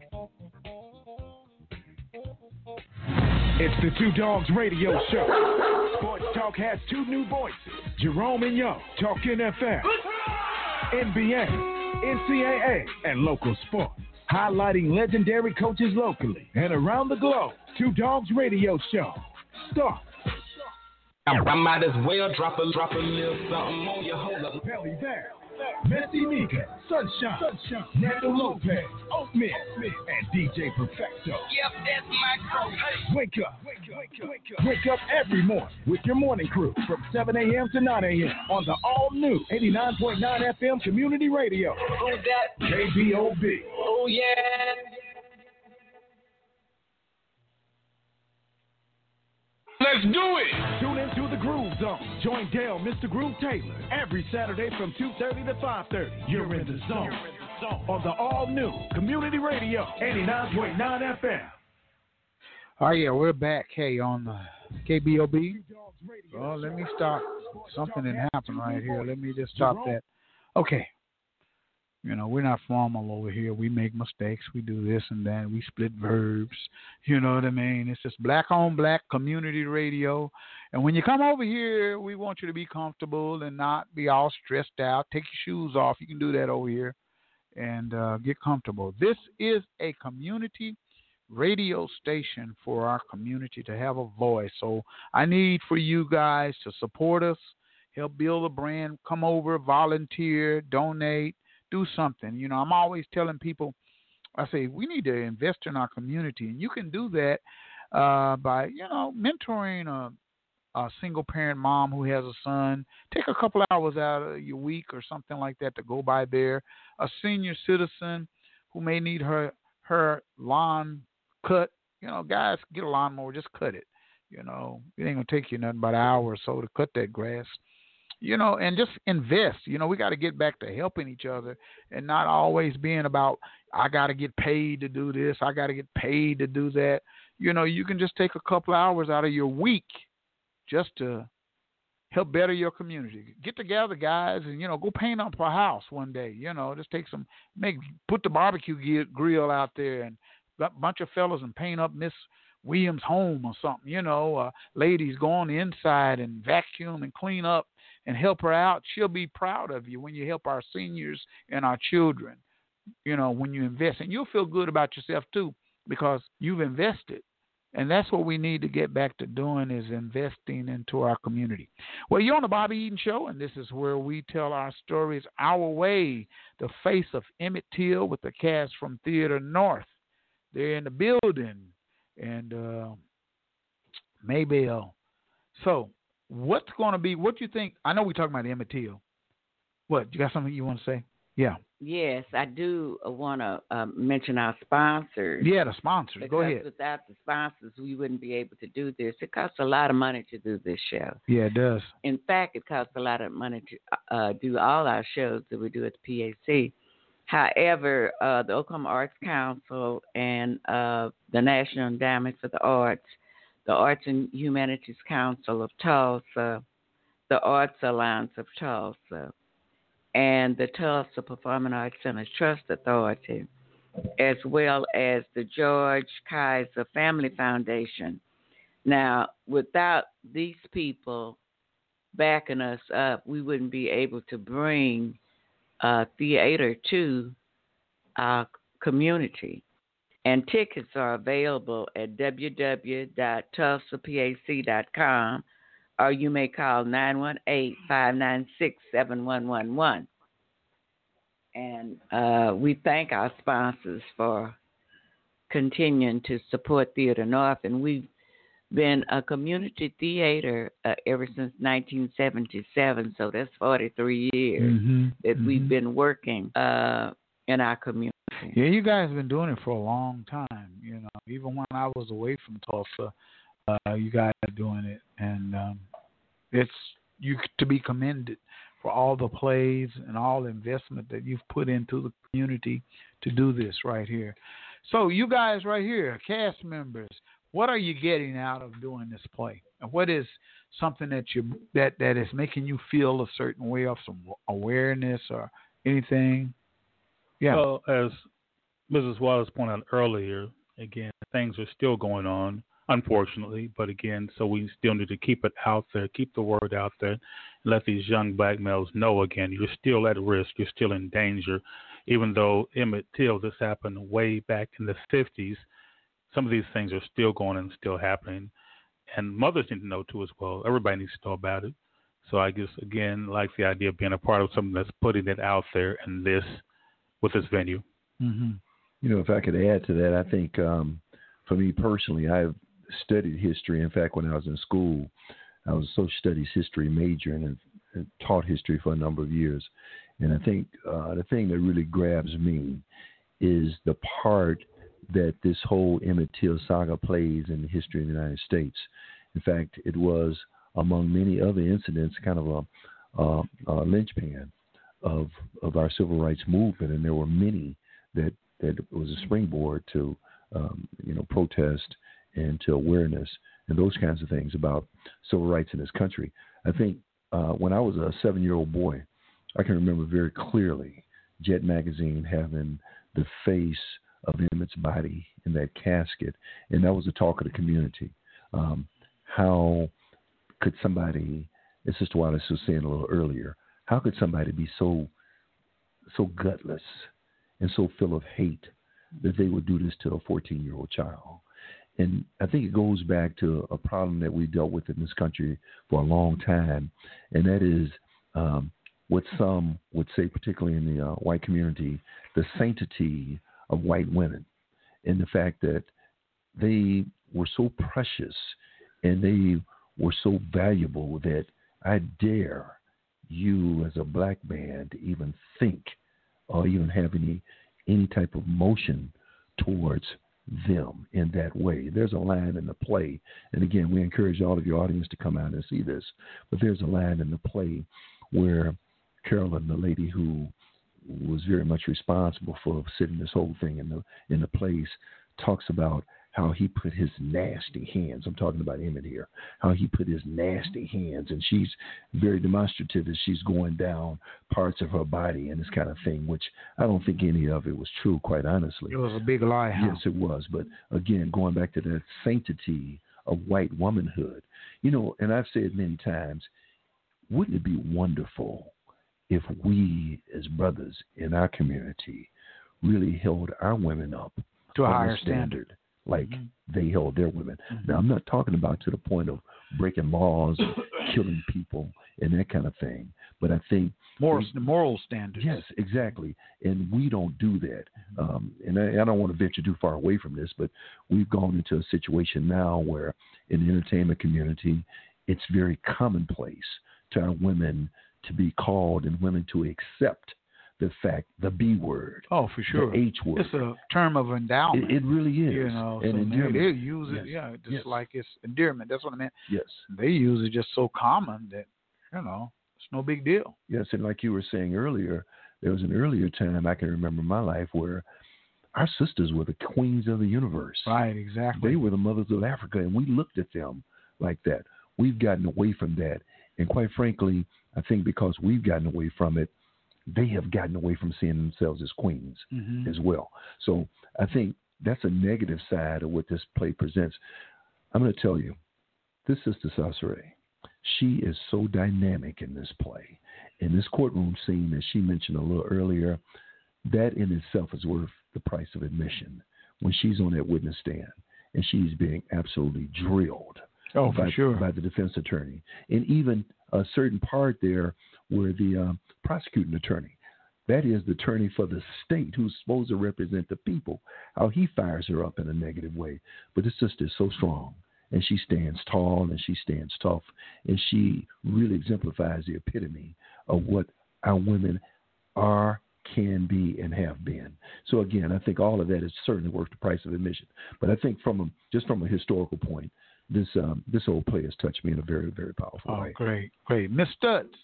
It's the Two Dogs Radio Show. Sports Talk has two new voices Jerome and Young, talking FM, NBA, NCAA, and local sports. Highlighting legendary coaches locally and around the globe. Two Dogs Radio Show. Start. I, might as well drop a drop a little something on your Hold up. Belly Bear, Messy Mika, Sunshine, Sunshine, Randall Lopez, Oatmeal, and DJ Perfecto. Yep, that's my crew. Hey. Wake up. Wake up. Wake up. Wake up. Wake up every morning with your morning crew from 7 a.m. to 9 a.m. on the all new 89.9 FM Community Radio. Who's that? KBOB. Oh yeah. Let's do it! Tune into the Groove Zone. Join Dale, Mr. Groove Taylor, every Saturday from 2.30 to 5.30. You're in the zone. Zone on the all new Community Radio 89.9 FM. Oh yeah, we're back. Hey, on the KBOB. Oh, let me stop. Something that happened right here. Let me just stop that. Okay. You know, we're not formal over here. We make mistakes. We do this and that. We split verbs. You know what I mean? It's just black on black community radio. And when you come over here, we want you to be comfortable and not be all stressed out. Take your shoes off. You can do that over here and uh, get comfortable. This is a community radio station for our community to have a voice. So I need for you guys to support us, help build a brand, come over, volunteer, donate, do something. You know, I'm always telling people, I say, we need to invest in our community. And you can do that uh, by, you know, mentoring a, a single parent mom who has a son. Take a couple hours out of your week or something like that to go by there. A senior citizen who may need her her lawn cut. You know, guys, get a lawnmower, just cut it. You know, it ain't gonna take you nothing but an hour or so to cut that grass. You know, and just invest. You know, we got to get back to helping each other and not always being about I got to get paid to do this, I got to get paid to do that. You know, you can just take a couple hours out of your week just to help better your community. Get together, guys, and you know, go paint up a house one day. You know, just take some, make put the barbecue grill out there and a bunch of fellas and paint up Miss Williams' home or something. You know, uh, ladies go on the inside and vacuum and clean up and help her out. She'll be proud of you when you help our seniors and our children. You know, when you invest, and you'll feel good about yourself too because you've invested. And that's what we need to get back to doing is investing into our community. Well, you're on the Bobby Eaton Show, and this is where we tell our stories our way. The face of Emmett Till with the cast from Theater North. They're in the building, and uh, Maybelle. So, what's going to be? What do you think? I know we're talking about Emmett Till. What you got something you want to say? Yeah. Yes, I do want to uh, mention our sponsors. Yeah, the sponsors. Go ahead. Without the sponsors, we wouldn't be able to do this. It costs a lot of money to do this show. Yeah, it does. In fact, it costs a lot of money to uh, do all our shows that we do at the PAC. However, uh, the Oklahoma Arts Council and uh, the National Endowment for the Arts, the Arts and Humanities Council of Tulsa, the Arts Alliance of Tulsa, and the Tulsa Performing Arts Center Trust Authority, as well as the George Kaiser Family Foundation. Now, without these people backing us up, we wouldn't be able to bring uh, theater to our community. And tickets are available at www.tulsapac.com or you may call 918 596 7111. And uh, we thank our sponsors for continuing to support Theater North. And we've been a community theater uh, ever since 1977, so that's 43 years Mm-hmm. that we've been working uh, in our community. Yeah, you guys have been doing it for a long time. You know, even when I was away from Tulsa, uh, you guys are doing it, and um, it's you to be commended for all the plays and all the investment that you've put into the community to do this right here. So, you guys right here, cast members, what are you getting out of doing this play? And what is something that you that that is making you feel a certain way of some awareness or anything? Yeah. Well, as Mrs. Wallace pointed out earlier, again, things are still going on, unfortunately. But again, so we still need to keep it out there, keep the word out there, and let these young black males know again, you're still at risk, you're still in danger. Even though Emmett Till, this happened way back in the 50s, some of these things are still going and still happening. And mothers need to know too as well. Everybody needs to know about it. So I guess again, like the idea of being a part of something that's putting it out there and this with this venue. Mm-hmm. You know, if I could add to that, I think um, for me personally, I've studied history. In fact, when I was in school, I was a social studies history major and, and taught history for a number of years. And I think uh, the thing that really grabs me is the part that this whole Emmett Till saga plays in the history of the United States. In fact, it was among many other incidents kind of a, a, a linchpin of of our civil rights movement, and there were many that that was a springboard to um, you know protest and to awareness and those kinds of things about civil rights in this country. I think uh, when I was a seven year old boy, I can remember very clearly Jet magazine having the face of Emmett's body in that casket, and that was the talk of the community. Um, how could somebody, as Sister Wallace was saying a little earlier, how could somebody be so so gutless and so full of hate that they would do this to a 14 year old child? And I think it goes back to a problem that we dealt with in this country for a long time, and that is um, what some would say, particularly in the uh, white community, the sanctity of white women, and the fact that they were so precious and they were so valuable that I dare you as a black man to even think or even have any any type of motion towards them in that way. There's a line in the play, and again, we encourage all of your audience to come out and see this. But there's a line in the play where Carolyn, the lady who was very much responsible for setting this whole thing in the in the place, talks about how he put his nasty hands. I'm talking about Emmett here. How he put his nasty hands, and she's very demonstrative as she's going down parts of her body and this kind of thing. Which I don't think any of it was true, quite honestly. It was a big lie. Huh? Yes, it was. But again, going back to that sanctity of white womanhood, you know, and I've said many times, wouldn't it be wonderful if we, as brothers in our community, really held our women up To a higher standard, like Mm-hmm. they held their women. Now, I'm not talking about to the point of breaking laws, (coughs) killing people, and that kind of thing. But I think Moral, we- moral standards. Yes, exactly. And we don't do that. Um, and I, I don't want to venture too far away from this, but we've gone into a situation now where in the entertainment community, it's very commonplace to our women to be called and women to accept the fact, the B word. Oh, for sure. The H word. It's a term of endowment. It, it really is. You know, and so they, endearment. they use it, Yes. yeah, just Yes. like it's endearment. That's what I meant. Yes. They use it just so common that you know it's no big deal. Yes, and like you were saying earlier, there was an earlier time I can remember in my life where our sisters were the queens of the universe. Right, exactly. They were the mothers of Africa, and we looked at them like that. We've gotten away from that, and quite frankly, I think because we've gotten away from it, they have gotten away from seeing themselves as queens Mhm. as well. So I think that's a negative side of what this play presents. I'm going to tell you, this Sister Sasere, she is so dynamic in this play. In this courtroom scene, as she mentioned a little earlier, that in itself is worth the price of admission. When she's on that witness stand and she's being absolutely drilled Oh, for by, sure. by the defense attorney, and even a certain part there where the um, prosecuting attorney, that is the attorney for the state who's supposed to represent the people, how he fires her up in a negative way. But this sister is so strong, and she stands tall and she stands tough, and she really exemplifies the epitome of what our women are, can be, and have been. So again, I think all of that is certainly worth the price of admission. But I think from a, just from a historical point, this um, this old play has touched me in a very very powerful Oh, way. great, great. Miss Stutz,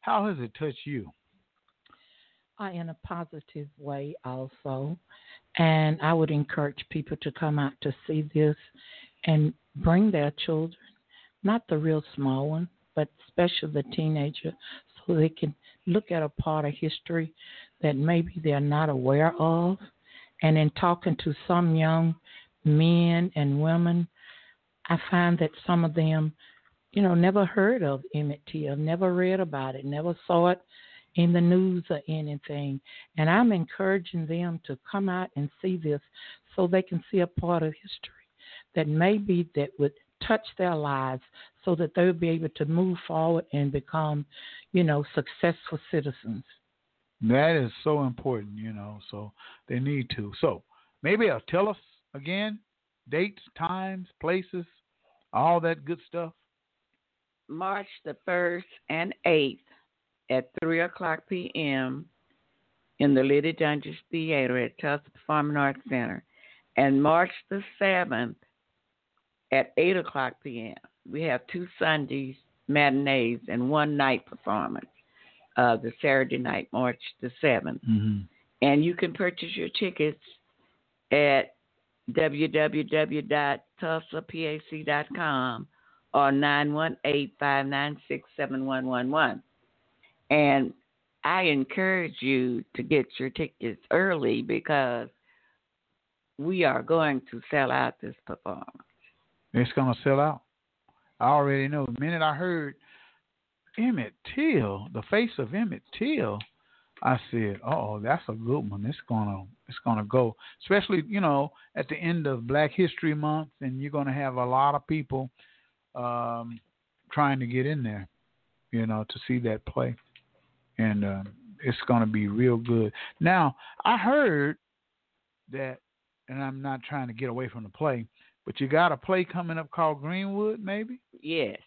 how has it touched you? uh, in a positive way also. And I would encourage people to come out to see this and bring their children, not the real small one, but especially the teenager, so they can look at a part of history that maybe they're not aware of. And in talking to some young men and women, I find that some of them, you know, never heard of Emmett Till, never read about it, never saw it in the news or anything. And I'm encouraging them to come out and see this so they can see a part of history that maybe that would touch their lives so that they'll be able to move forward and become, you know, successful citizens. That is so important, you know. So they need to. So maybe I'll tell us again dates, times, places, all that good stuff. March the 1st and 8th at 3 o'clock p.m. in the Liddy Doenges Theater at Tulsa Performing Arts Center. And March the 7th at 8 o'clock p.m. We have two Sundays matinees and one night performance. uh, the Saturday night, March the 7th. hmm And you can purchase your tickets at www.tulsapac.com or 918-596-7111. And I encourage you to get your tickets early because we are going to sell out this performance. It's gonna sell out. I already know. The minute I heard Emmett Till, the face of Emmett Till, I said, "Oh, that's a good one. It's gonna, it's gonna go." Especially, you know, at the end of Black History Month, and you're gonna have a lot of people um, trying to get in there, you know, to see that play, and uh, it's gonna be real good. Now, I heard that, and I'm not trying to get away from the play, but you got a play coming up called Greenwood, maybe Yes,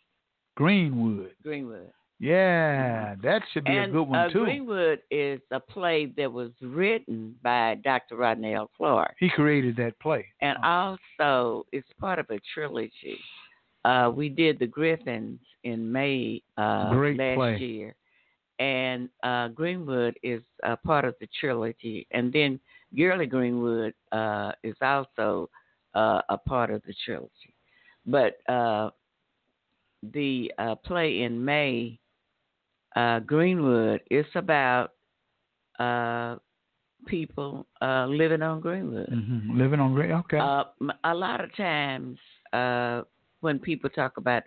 Greenwood. Greenwood. Yeah, that should be and a good one uh, too. Greenwood is a play that was written by Dr. Rodney L. Clark. He created that play. and also it's part of a trilogy. Uh, we did the Griffins in May uh, Great last play. year, and uh, Greenwood is a part of the trilogy, and then Gurley Greenwood uh, is also uh, a part of the trilogy. But uh, the uh, play in May, uh, Greenwood, is about uh, people uh, living on Greenwood. hmm Living on Green. Okay. Uh, a lot of times, uh, when people talk about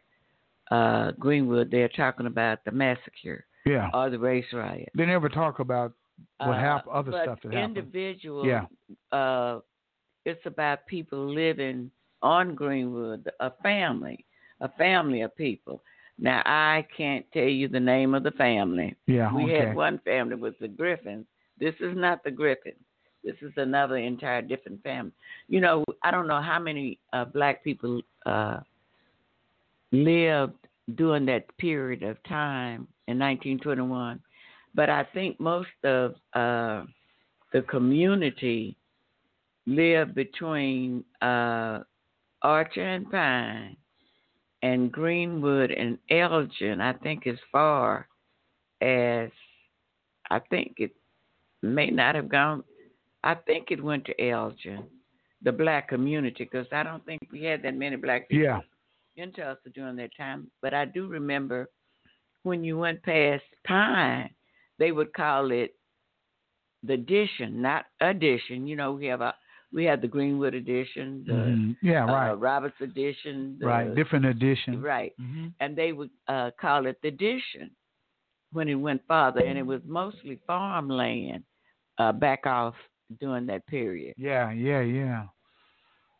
uh, Greenwood, they're talking about the massacre yeah. or the race riot. They never talk about what Uh, other stuff that happened. individual, Yeah. uh, it's about people living on Greenwood, a family, a family of people. Now, I can't tell you the name of the family. Yeah, we okay. had one family with the Griffins. This is not the Griffins. This is another entire different family. You know, I don't know how many uh, black people uh, lived during that period of time in 1921, but I think most of uh, the community lived between uh, Archer and Pine and Greenwood and Elgin. I think as far as I think it may not have gone. I think it went to Elgin, the black community, because I don't think we had that many black people Yeah. in Tulsa during that time. But I do remember when you went past Pine, they would call it the addition, not addition. You know, we have a we had the Greenwood edition, the Mhm. Yeah, uh, right. Roberts edition, the, right. Different edition. right, Mhm. and they would uh, call it the edition when it went farther, and it was mostly farmland uh, back off during that period. Yeah, yeah, yeah.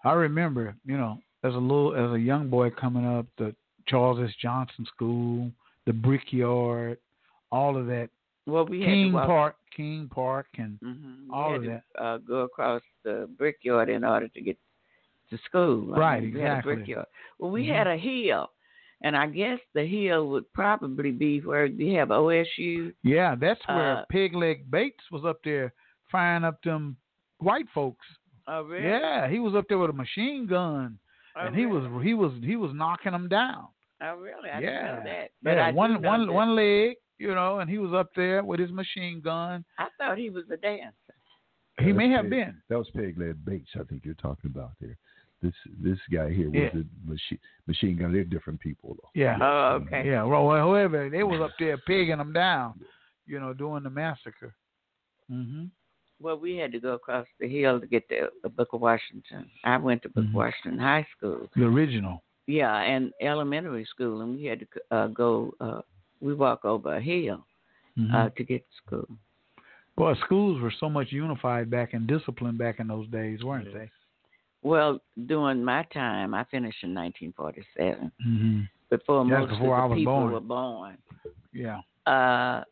I remember, you know, as a little, as a young boy coming up, the Charles S. Johnson School, the Brickyard, all of that. Well, we had King to walk, Park, King Park, and Mhm. We all had of to, that. Uh, go across the brickyard in order to get to school. I Right, mean, we had a exactly. brickyard. Well, we Mhm. had a hill, and I guess the hill would probably be where we have OSU. Yeah, that's where Uh, Pig Leg Bates was up there firing up them white folks. Oh, really? Yeah, he was up there with a machine gun, Oh, and he really? was he was he was knocking them down. Oh, really? I yeah, didn't know that. But yeah, I one one that. one leg, you know, and he was up there with his machine gun. I thought he was a dancer. He That may have Peg- been. That was Peg Leg Bates, I think you're talking about there. This this guy here was Yeah. the machine machine gun. They're different people though. Yeah. Oh, okay. Yeah, well, well, whoever they was up there pigging them down, you know, doing the massacre. Mm-hmm. Well, we had to go across the hill to get to Booker Washington. I went to Booker Mhm. Washington High School. The original. Yeah, and elementary school, and we had to uh, go. Uh, we walk over a hill Mhm. uh, to get to school. Well, schools were so much unified back and disciplined back in those days, weren't they? Well, during my time, I finished in 1947. Mm-hmm. Before That's most before of the I was people born. were born, Yeah. uh,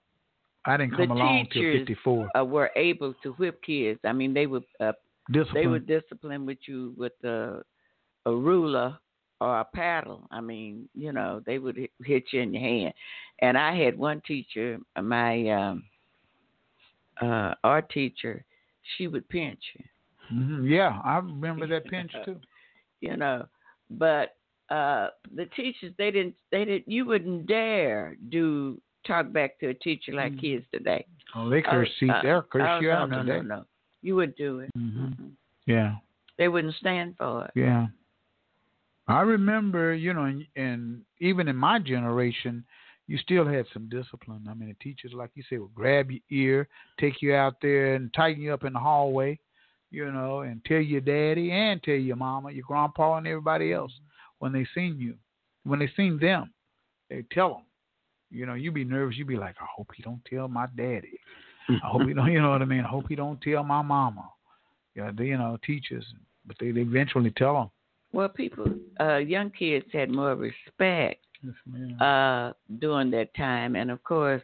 I didn't the come along till 54. uh, were able to whip kids. I mean, they would uh, Discipline. they would discipline with you with a, a ruler or a paddle. I mean, you know, they would hit- you in your hand. And I had one teacher, my um, uh, art teacher, she would pinch you. hmm Yeah, I remember that pinch (laughs) too. you know. But uh the teachers they didn't they didn't you wouldn't dare do talk back to a teacher like Mm. kids today. Oh, they curse Oh, you. uh, They'll curse oh, you no, out no, today. No, no, You would do it. hmm Yeah. They wouldn't stand for it. Yeah. I remember, you know, and, even in my generation, you still had some discipline. I mean, the teachers, like you said, would grab your ear, take you out there, and tighten you up in the hallway, you know, and tell your daddy and tell your mama, your grandpa, and everybody else when they seen you, when they seen them, they tell them. You know, you be nervous. You be like, I hope he don't tell my daddy. I hope he don't. (laughs) You know what I mean? I hope he don't tell my mama. Yeah, they, you know, teachers, but they, they eventually tell them. Well, people, uh, young kids had more respect Yes, uh, during that time, and of course,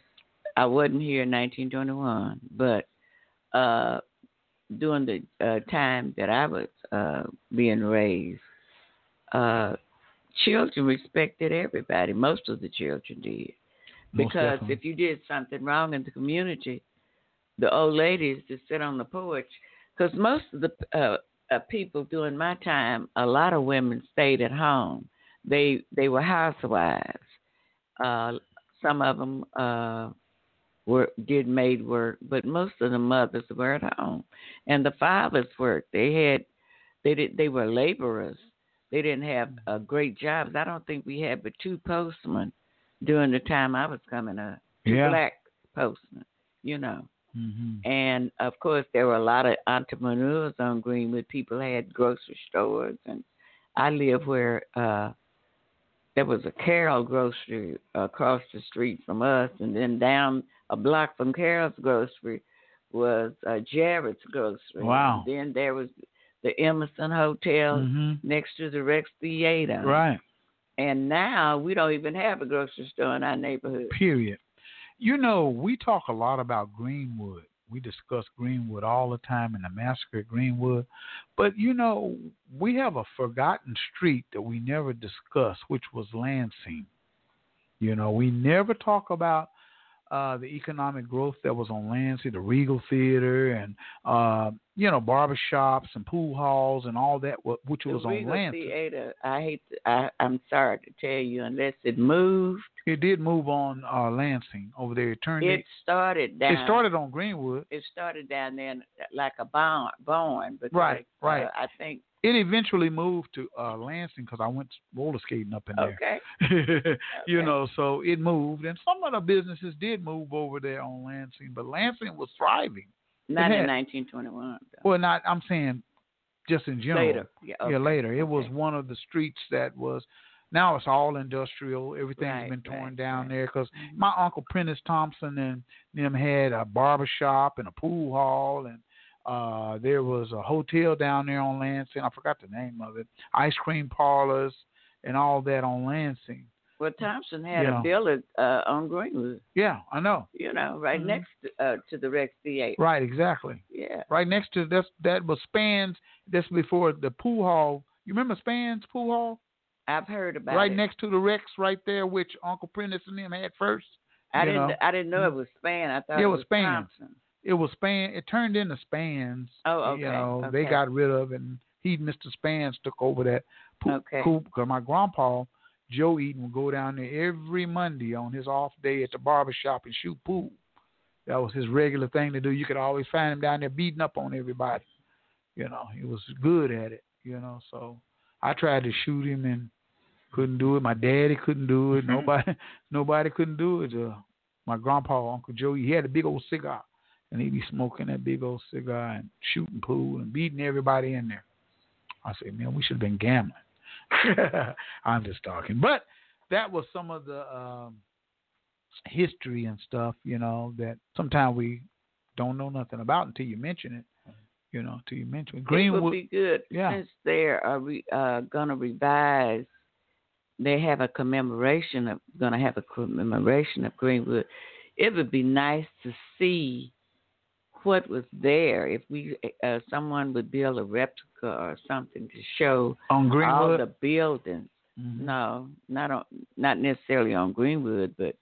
I wasn't here in 1921, but uh, during the uh, time that I was uh, being raised, uh, children respected everybody. Most of the children did, because if you did something wrong in the community, the old ladies just sit on the porch. Because most of the uh, uh, people during my time, a lot of women stayed at home. They they were housewives. Uh, some of them uh, were did maid work, but most of the mothers were at home, and the fathers worked. They had they did they were laborers. They didn't have uh, great jobs. I don't think we had but two postmen during the time I was coming up. Two Yeah. black postmen, you know. Mm-hmm. And of course, there were a lot of entrepreneurs on Greenwood. People had grocery stores, and I lived where uh, there was a Carol grocery across the street from us, and then down a block from Carol's grocery was uh, Jared's grocery. Wow. then there was the Emerson Hotel Mhm. next to the Rex Theater. Right. And now we don't even have a grocery store in our neighborhood. Period. You know, we talk a lot about Greenwood. We discuss Greenwood all the time in the massacre at Greenwood. But you know, we have a forgotten street that we never discuss, which was Lansing. You know, we never talk about uh, the economic growth that was on Lansing, the Regal Theater, and uh, you know, barbershops and pool halls and all that, which was the on Regal Lansing. Theater, I hate. To, I I'm sorry to tell you, unless it moved, It did move on uh, Lansing over there. It turned. it started down. it started on Greenwood. It started down there like a barn, barn. But Right, uh, right. I think It eventually moved to uh, Lansing because I went roller skating up in there. okay. (laughs) you know, so it moved, and some of the businesses did move over there on Lansing, but Lansing was thriving. Not in had- 1921. Well, not I'm saying just in general. Later. Yeah, okay. later. It was one of the streets that was. Now it's all industrial. Everything's Right, been torn right, down right. there because my uncle Prentice Thompson and them had a barber shop and a pool hall and uh there was a hotel down there on Lansing. I forgot the name of it. Ice cream parlors and all that on Lansing. Well, Thompson had Yeah. a building uh, on Greenwood. Yeah, I know. You know, right Mhm. next to, uh, to the Rex Theater. Right, exactly. Yeah. Right next to that's that was Spans. That's before the pool hall. You remember Spans pool hall? I've heard about right it. next to the Rex, right there, which Uncle Prentice and them had first. I didn't. know. I didn't know it was Span. I thought It it was was Span. Thompson. It was Span. It turned into Spans. Oh, okay. You know, they got rid of it, and he, Mr. Spans, took over that pool. Okay. Because my grandpa, Joe Eaton, would go down there every Monday on his off day at the barber shop and shoot pool. That was his regular thing to do. You could always find him down there beating up on everybody. You know, he was good at it. You know, so I tried to shoot him and couldn't do it. My daddy couldn't do it. Nobody, (laughs) nobody couldn't do it. Uh, my grandpa, Uncle Joe, he had a big old cigar, and he'd be smoking that big old cigar and shooting pool and beating everybody in there. I said, man, we should have been gambling. (laughs) I'm just talking, but that was some of the um, history and stuff, you know, that sometimes we don't know nothing about until you mention it. You know, until you mention it. It Greenwood. would be good Yeah. since they're uh, re, uh, gonna revise. They have a commemoration of gonna have a commemoration of Greenwood. It would be nice to see what was there if we uh, someone would build a replica or something to show on all Greenwood. the buildings. Mhm. No, not on, not necessarily on Greenwood, but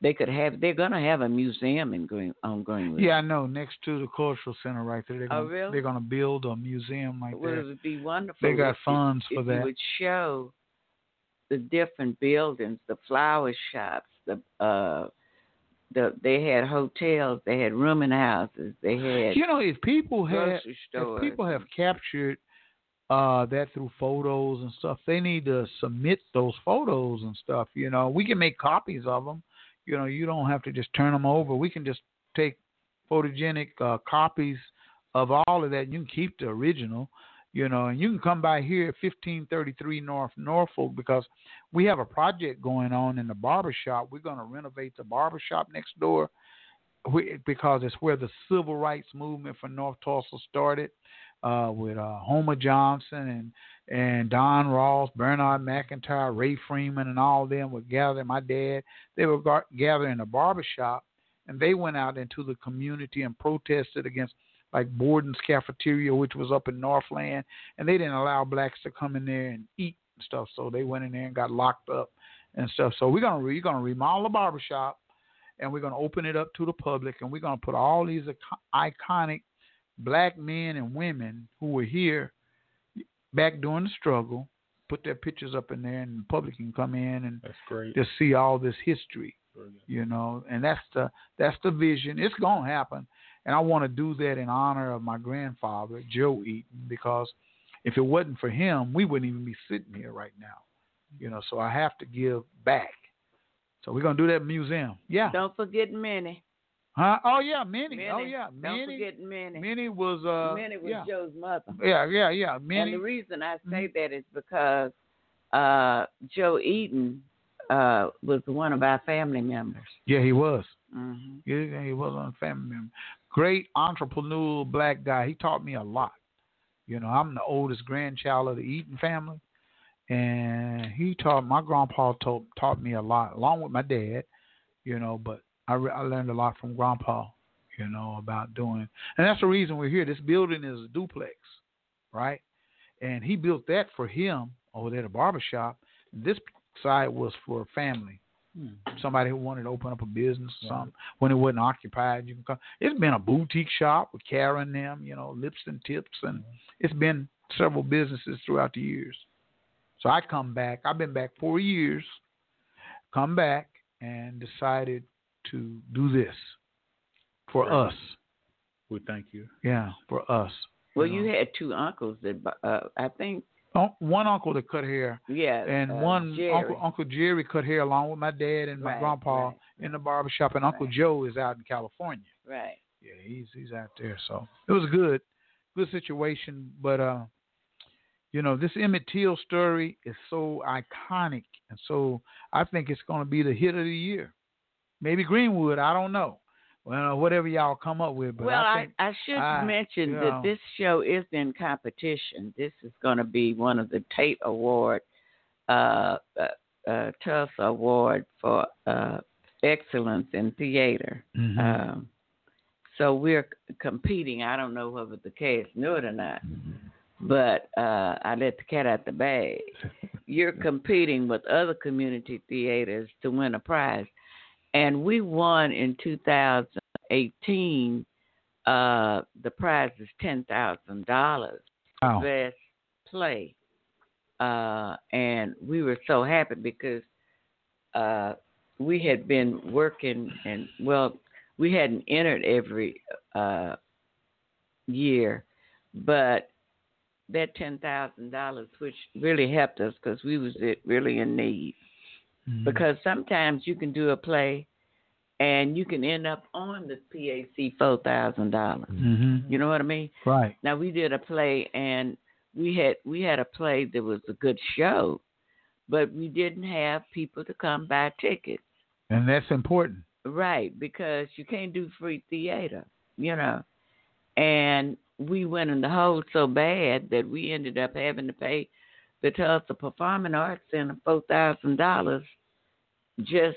they could have. They're gonna have a museum in Green on Greenwood. Yeah, I know. Next to the cultural center, right there, they're Oh, gonna, really? they're gonna build a museum like Well, it would be wonderful. They got you- funds for that. You would show the different buildings, the flower shops, the uh, the they had hotels, they had rooming houses, they had You know, if people have if people have captured uh that through photos and stuff, they need to submit those photos and stuff. You know, we can make copies of them. You know, you don't have to just turn them over. We can just take photogenic uh, copies of all of that. You can keep the original. You know, and you can come by here at 1533 North Norfolk because we have a project going on in the barber shop. We're going to renovate the barber shop next door because it's where the civil rights movement for North Tulsa started uh, with uh, Homer Johnson and and Don Ross, Bernard McIntyre, Ray Freeman, and all of them were gathering. My dad, they were gar- gathered in a barber shop, and they went out into the community and protested against like Borden's Cafeteria, which was up in Northland, and they didn't allow blacks to come in there and eat and stuff. So they went in there and got locked up and stuff. So we're gonna we're gonna remodel the barber shop, and we're gonna open it up to the public, and we're gonna put all these iconic black men and women who were here back during the struggle. Put their pictures up in there, and the public can come in and That's great. just see all this history you know and that's the that's the vision it's going to happen and i want to do that in honor of my grandfather joe eaton because if it wasn't for him we wouldn't even be sitting here right now you know so i have to give back so we're going to do that museum yeah Don't forget Minnie. huh oh yeah minnie, oh Minnie. yeah Don't forget Minnie. minnie was uh Minnie was yeah. Joe's mother. yeah yeah yeah And the reason I say Mm-hmm. that is because uh, Joe Eaton uh, was one of our family members. yeah he was Mm-hmm. Yeah, he was a family member. Great entrepreneurial black guy. He taught me a lot. You know, I'm the oldest grandchild of the Eaton family, and he taught my grandpa taught taught me a lot, along with my dad. You know, but I re- I learned a lot from grandpa. You know about doing, and that's the reason we're here. This building is a duplex, right? And he built that for him over there at the barber shop. This side was for family somebody who wanted to open up a business or something when it wasn't occupied. You can come. It's been a boutique shop with Karen them, you know, lips and tips, and it's been several businesses throughout the years. So I come back. I've been back four years. Come back and decided to do this for Very us. We thank you. Yeah, for us. Well, you had two uncles that uh, I think. One uncle that cut hair, Yeah. and uh, one Jerry. uncle Uncle Jerry cut hair along with my dad and my Right, grandpa right, in the barber shop, and Uncle Joe is out in California. Right. Yeah, he's he's out there. So it was good, good situation. But uh, you know, this Emmett Till story is so iconic, and so I think it's going to be the hit of the year. Maybe Greenwood, I don't know. Well, whatever y'all come up with, but well, I I, I, should I- mention you know. that this show is in competition. This is going to be one of the Tate Award, uh, uh, uh, Award for uh, excellence in theater. Mhm. Um, so we're competing. I don't know whether the cast knew it or not, but uh, I let the cat out the bag. (laughs) You're competing with other community theaters to win a prize, and we won in 2018. Uh, the prize is ten thousand dollars. Wow. Best play, uh, and we were so happy because uh, we had been working and well, we hadn't entered every uh, year, but that ten thousand dollars, which really helped us because we was really in need. Mm-hmm. Because sometimes you can do a play, and you can end up on the PAC four thousand dollars. Mhm. You know what I mean? right. Now we did a play and we had we had a play that was a good show, but we didn't have people to come buy tickets. And that's important. Right, because you can't do free theater, you know. And we went in the hole so bad that we ended up having to pay the Tulsa Performing Arts Center four thousand dollars. Just,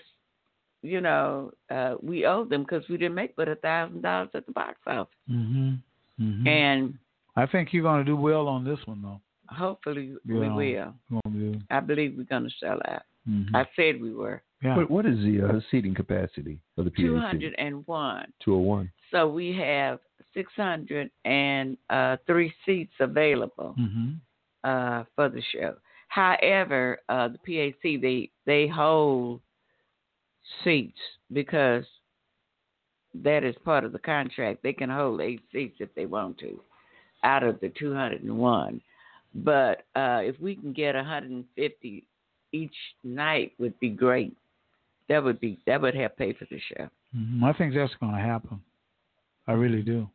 you know, uh, we owed them because we didn't make but a thousand dollars at the box office. hmm hmm And I think you're going to do well on this one, though. hopefully we will. You're gonna do. I believe we're going to sell out. Mhm. I said we were. Yeah. What, what is the uh, seating capacity of the PAC? 201. 201. So we have 603 seats available hmm uh, for the show. However, uh, the PAC they they hold seats because that is part of the contract. They can hold eight seats if they want to, out of the 201. But uh, if we can get 150 each night, would be great. That would be that would help pay for the show. Mhm. I think that's going to happen. I really do.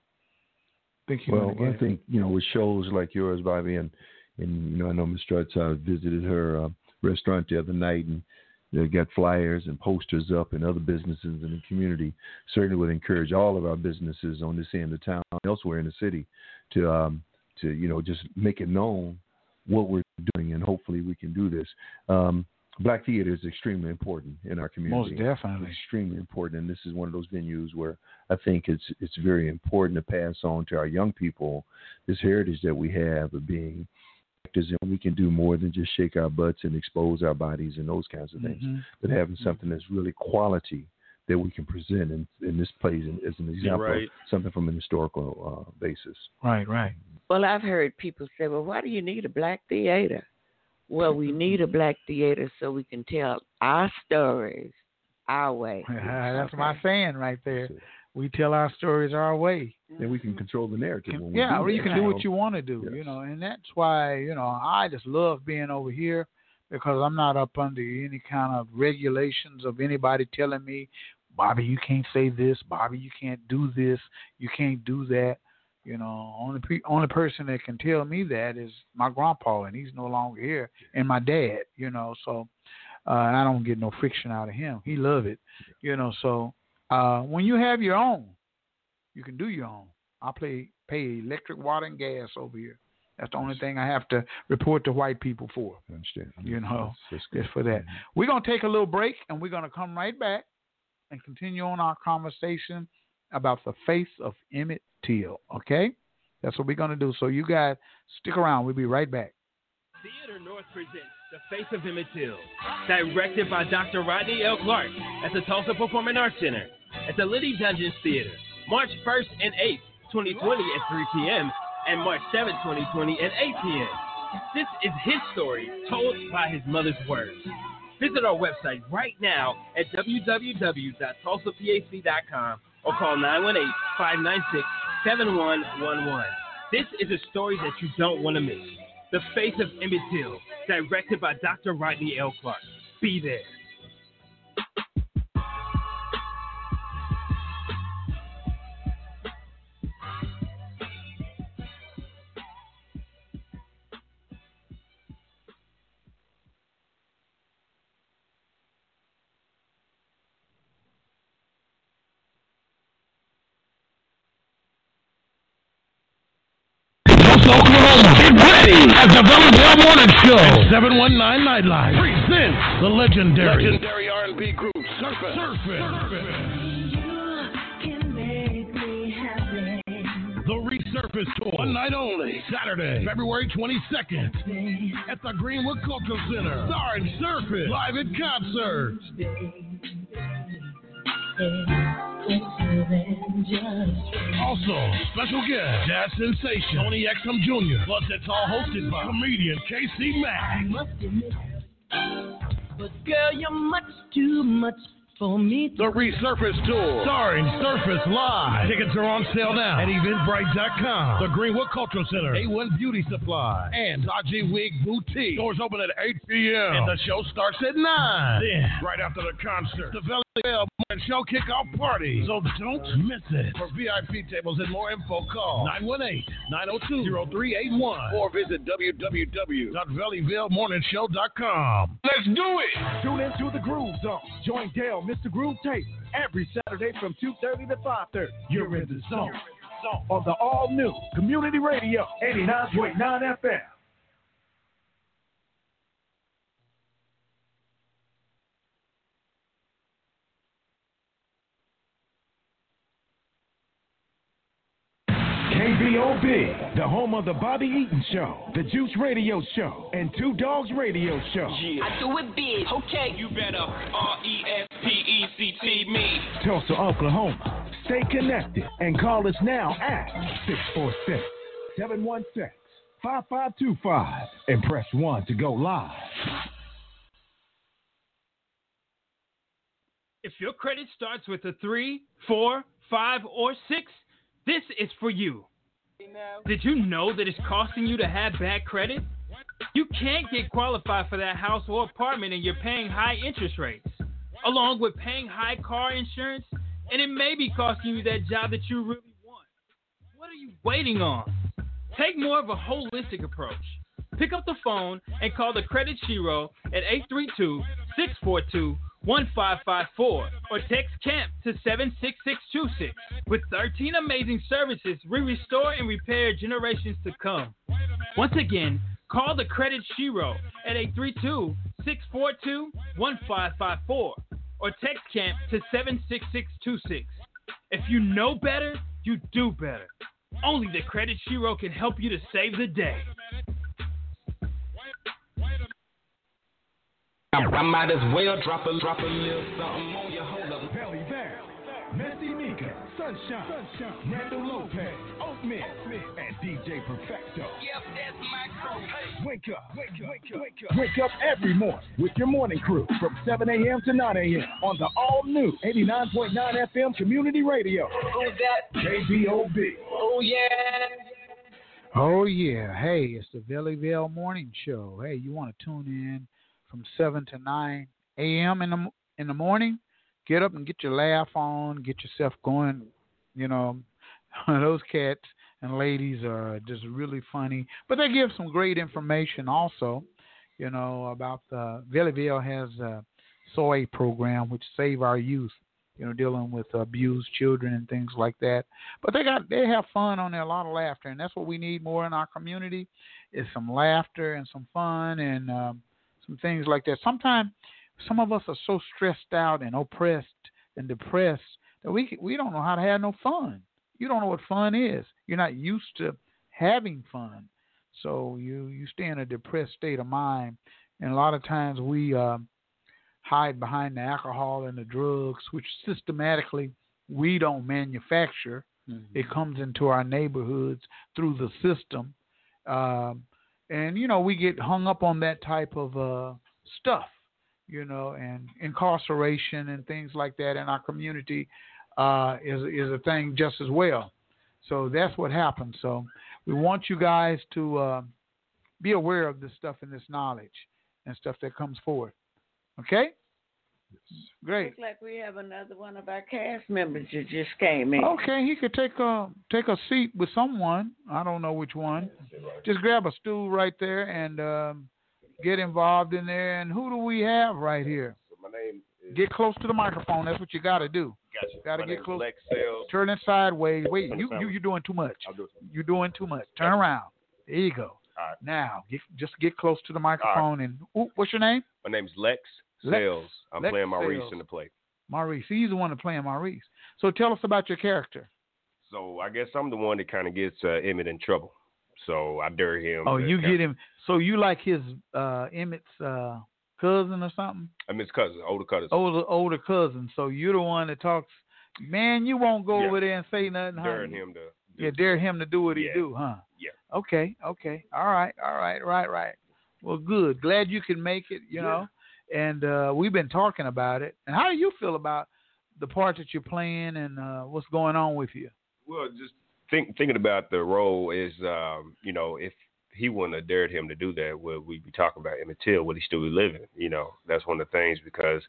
think you're Well, I it. think you know with shows like yours, Bobby, and and you know I know Miss Struts. I visited her uh, restaurant the other night, and they got flyers and posters up, in other businesses in the community. Certainly would encourage all of our businesses on this end of town, elsewhere in the city, to um, to you know just make it known what we're doing, and hopefully we can do this. Um, Black theater is extremely important in our community. Most definitely. extremely important, and this is one of those venues where I think it's it's very important to pass on to our young people this heritage that we have of being actors, and we can do more than just shake our butts and expose our bodies and those kinds of things, Mhm. but having something that's really quality that we can present, and, and this plays in- as an example right. something from an historical uh, basis. Right, right. Well, I've heard people say, "Well, why do you need a black theater?" Well, we need a black theater so we can tell our stories our way. (laughs) That's my (laughs) saying right there. We tell our stories our way. Then we can control the narrative. when we yeah, or you can do what you want to do, you know, and that's why you know I just love being over here because I'm not up under any kind of regulations of anybody telling me, Bobby, you can't say this, Bobby, you can't do this, you can't do that. You know, only pe- only person that can tell me that is my grandpa, and he's no longer here, and my dad. You know, so uh, I don't get no friction out of him. He love it. You know, so uh, when you have your own, you can do your own. I pay pay electric, water, and gas over here. That's the only thing I have to report to white people for. I understand. You know, That's- that's just for that. We're gonna take a little break, and we're gonna come right back and continue on our conversation about the face of Emmett Till. Okay, that's what we're gonna do. So you guys stick around. We'll be right back. Theater North presents The Face of Emmett Till, directed by Dr. Rodney L. Clark at the Tulsa Performing Arts Center at the Liddy Doenges Theater, March 1st and 8th, 2020 at 3 p.m. and March 7th, 2020 at 8 p.m. This is his story told by his mother's words. Visit our website right now at www.tulsapac.com or call 918-596-7111. This is a story that you don't want to miss. The Face of Emmett Till, directed by Dr. Rodney L. Clark. Be there. Ready at the Villanelle Morning Show. 719 Nightlife presents the legendary, Legendary R&B group Surface. The Resurface Tour. One night only. Saturday, February 22nd. At the Greenwood Cultural Center. Starring Surface. Live in concert. Also, special guest, jazz sensation, Tony Exum Jr. Plus, it's all hosted by comedian KC Mack. But girl, you're much too much for me. The Resurface Tour, starring Surface Live. Tickets are on sale now at eventbrite.com. The Greenwood Cultural Center, A1 Beauty Supply, and Saji Wig Boutique. Doors open at 8 p.m. And the show starts at 9. Then, right after the concert, the Valley Bell Morning Show kickoff party. So don't miss it. For VIP tables and more info, call 918-902-0381 or visit www.valleyvilleMorningshow.com. Let's do it. Tune into the Groove Zone. Join Dale, Mr. Groove Tape, every Saturday from 2.30 to 5.30. You're in the zone. On the all-new Community Radio, 89.9 FM. KBOB, the home of the Bobby Eaton Show, the Juice Radio Show, and Two Dogs Radio Show. Yeah. I do it big, okay? You better R E S P E C T me. Tulsa, Oklahoma. Stay connected and call us now at 646 716 5525 and press 1 to go live. If your credit starts with a three, four, five, or six, this is for you. Did you know that it's costing you to have bad credit? You can't get qualified for that house or apartment and you're paying high interest rates, along with paying high car insurance, and it may be costing you that job that you really want. What are you waiting on? Take more of a holistic approach. Pick up the phone and call the Credit Shiro at 832 642 1554 or text CAMP to 76626. With 13 amazing services, we restore and repair generations to come. Once again, call the Credit Shiro at 832 642 1554 or text CAMP to 76626. If you know better, you do better. Only the Credit Shiro can help you to save the day. I might as well drop a drop a little something on you. Hold up. Belly Val, Messi Mika, Sunshine, Sunshine, Randall Lopez, Oatmeal, and DJ Perfecto. Yep, that's my crew. Wake up, wake up, wake up, wake up. Wake up every morning with your morning crew from 7 a.m. to 9 a.m. on the all new 89.9 FM Community Radio. Who's that? KBOB. Oh yeah. Oh yeah, hey, it's the Valleyville Morning Show. Hey, you want to tune in from seven to nine a.m. in the in the morning? Get up and get your laugh on, get yourself going. You know, (laughs) those cats and ladies are just really funny, but they give some great information also. You know about the Valleyville has a soy program which save our youth. You know, dealing with abused children and things like that. But they got they have fun on there, a lot of laughter, and that's what we need more in our community is some laughter and some fun and um, some things like that. Sometimes some of us are so stressed out and oppressed and depressed that we we don't know how to have no fun. You don't know what fun is. You're not used to having fun, so you you stay in a depressed state of mind. And a lot of times we uh, hide behind the alcohol and the drugs, which systematically we don't manufacture. It comes into our neighborhoods through the system. Um, and you know we get hung up on that type of uh, stuff, you know, and incarceration and things like that in our community uh, is is a thing just as well. So that's what happens. So we want you guys to uh, be aware of this stuff and this knowledge and stuff that comes forward. Okay. Great. Looks like we have another one of our cast members that just came in. Okay, he could take a take a seat with someone. I don't know which one. Just grab a stool right there and um, get involved in there. And who do we have right here? My name is. Get close to the microphone. That's what you got to do. Gotcha. Got to get close. Lex Sales. Turn it sideways. Wait, you you you're doing too much. I'll do. You're doing too much. Turn around. There you go. All right. Now, get, just get close to the microphone and ooh, what's your name? My name's Lex Lex- Sales. I'm Lex playing Maurice Sales. in the play. Maurice. He's the one that's playing Maurice. So tell us about your character. So I guess I'm the one that kind of gets uh, Emmett in trouble. So I dare him. Oh, you get him. So you like his uh Emmett's uh cousin or something? I'm his cousin, older cousin. Older older cousin. So you're the one that talks. Man, you won't go Yeah. over there and say nothing, huh? him to. Yeah, dare him to do what he do, huh? Yeah. Okay, okay. All right, all right, right, right. Well, good. Glad you can make it, you Yeah. know. And uh we've been talking about it. And how do you feel about the part that you're playing and uh what's going on with you? Well, just think, thinking about the role is, um, you know, if he wouldn't have dared him to do that, would we be talking about Emmett Till? Would he still be living? You know, that's one of the things because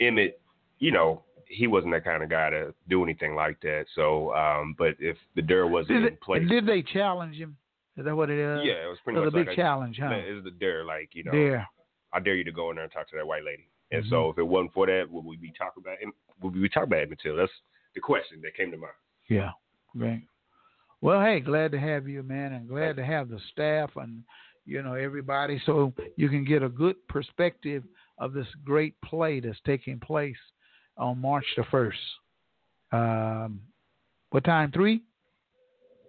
Emmett, you know, he wasn't that kind of guy to do anything like that. So, um, but if the dare wasn't Did, in place, did they challenge him? Is that what it is? yeah, it was pretty much a big like challenge, huh? It was the dare, like you know, Dare. I dare you to go in there and talk to that white lady. And Mm-hmm. so, if it wasn't for that, would we be talking about him? Would we be talking about Emmett Till? That's the question that came to mind. Yeah, great. Well, hey, glad to have you, man, and glad to have the staff and you know everybody, so you can get a good perspective of this great play that's taking place on March the first. Um, what time? Three?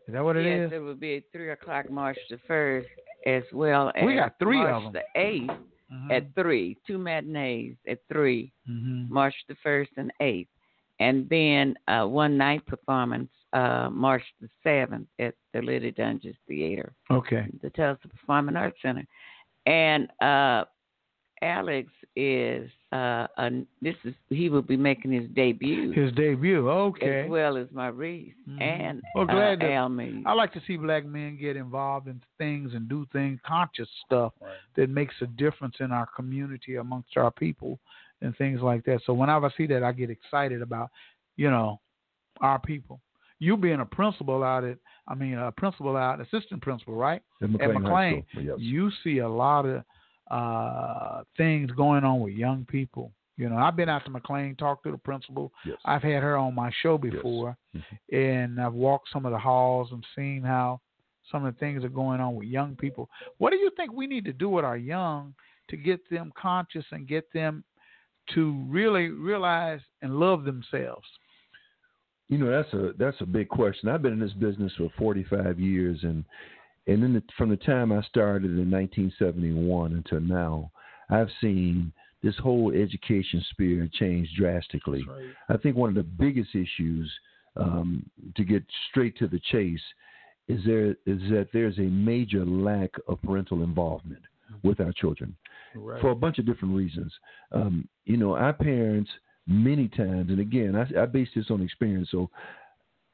Is that what it is? yes, it would be at three o'clock March the first, as well as We got three March of 'em. the 8th Mhm. at three. Two matinees at 3 Mhm. March the first and eighth, and then uh, one night performance uh, March the seventh at the Liddy Doenges Theater, Okay. the Tulsa Performing Arts Center, and uh, Alex is uh, a, this is he will be making his debut His debut. Okay. as well as Maurice and Well, glad uh, that- Almy. I like to see black men get involved in things and do things, conscious stuff that makes a difference in our community amongst our people and things like that. So whenever I see that, I get excited about, you know, our people. You being a principal out at, I mean, a principal out, assistant principal, right? At McLain High McLain. School, yes. You see a lot of uh, things going on with young people. You know, I've been out to McLain, talked to the principal. Yes. I've had her on my show before, and I've walked some of the halls and seen how some of the things are going on with young people. What do you think we need to do with our young to get them conscious and get them to really realize and love themselves? You know, that's a that's a big question. I've been in this business for 45 years, and and then the, from the time I started in 1971 until now, I've seen this whole education sphere change drastically. I think one of the biggest issues, um, to get straight to the chase, is there is that there's a major lack of parental involvement with our children for a bunch of different reasons. Um, you know, our parents many times, and again, I, I base this on experience, so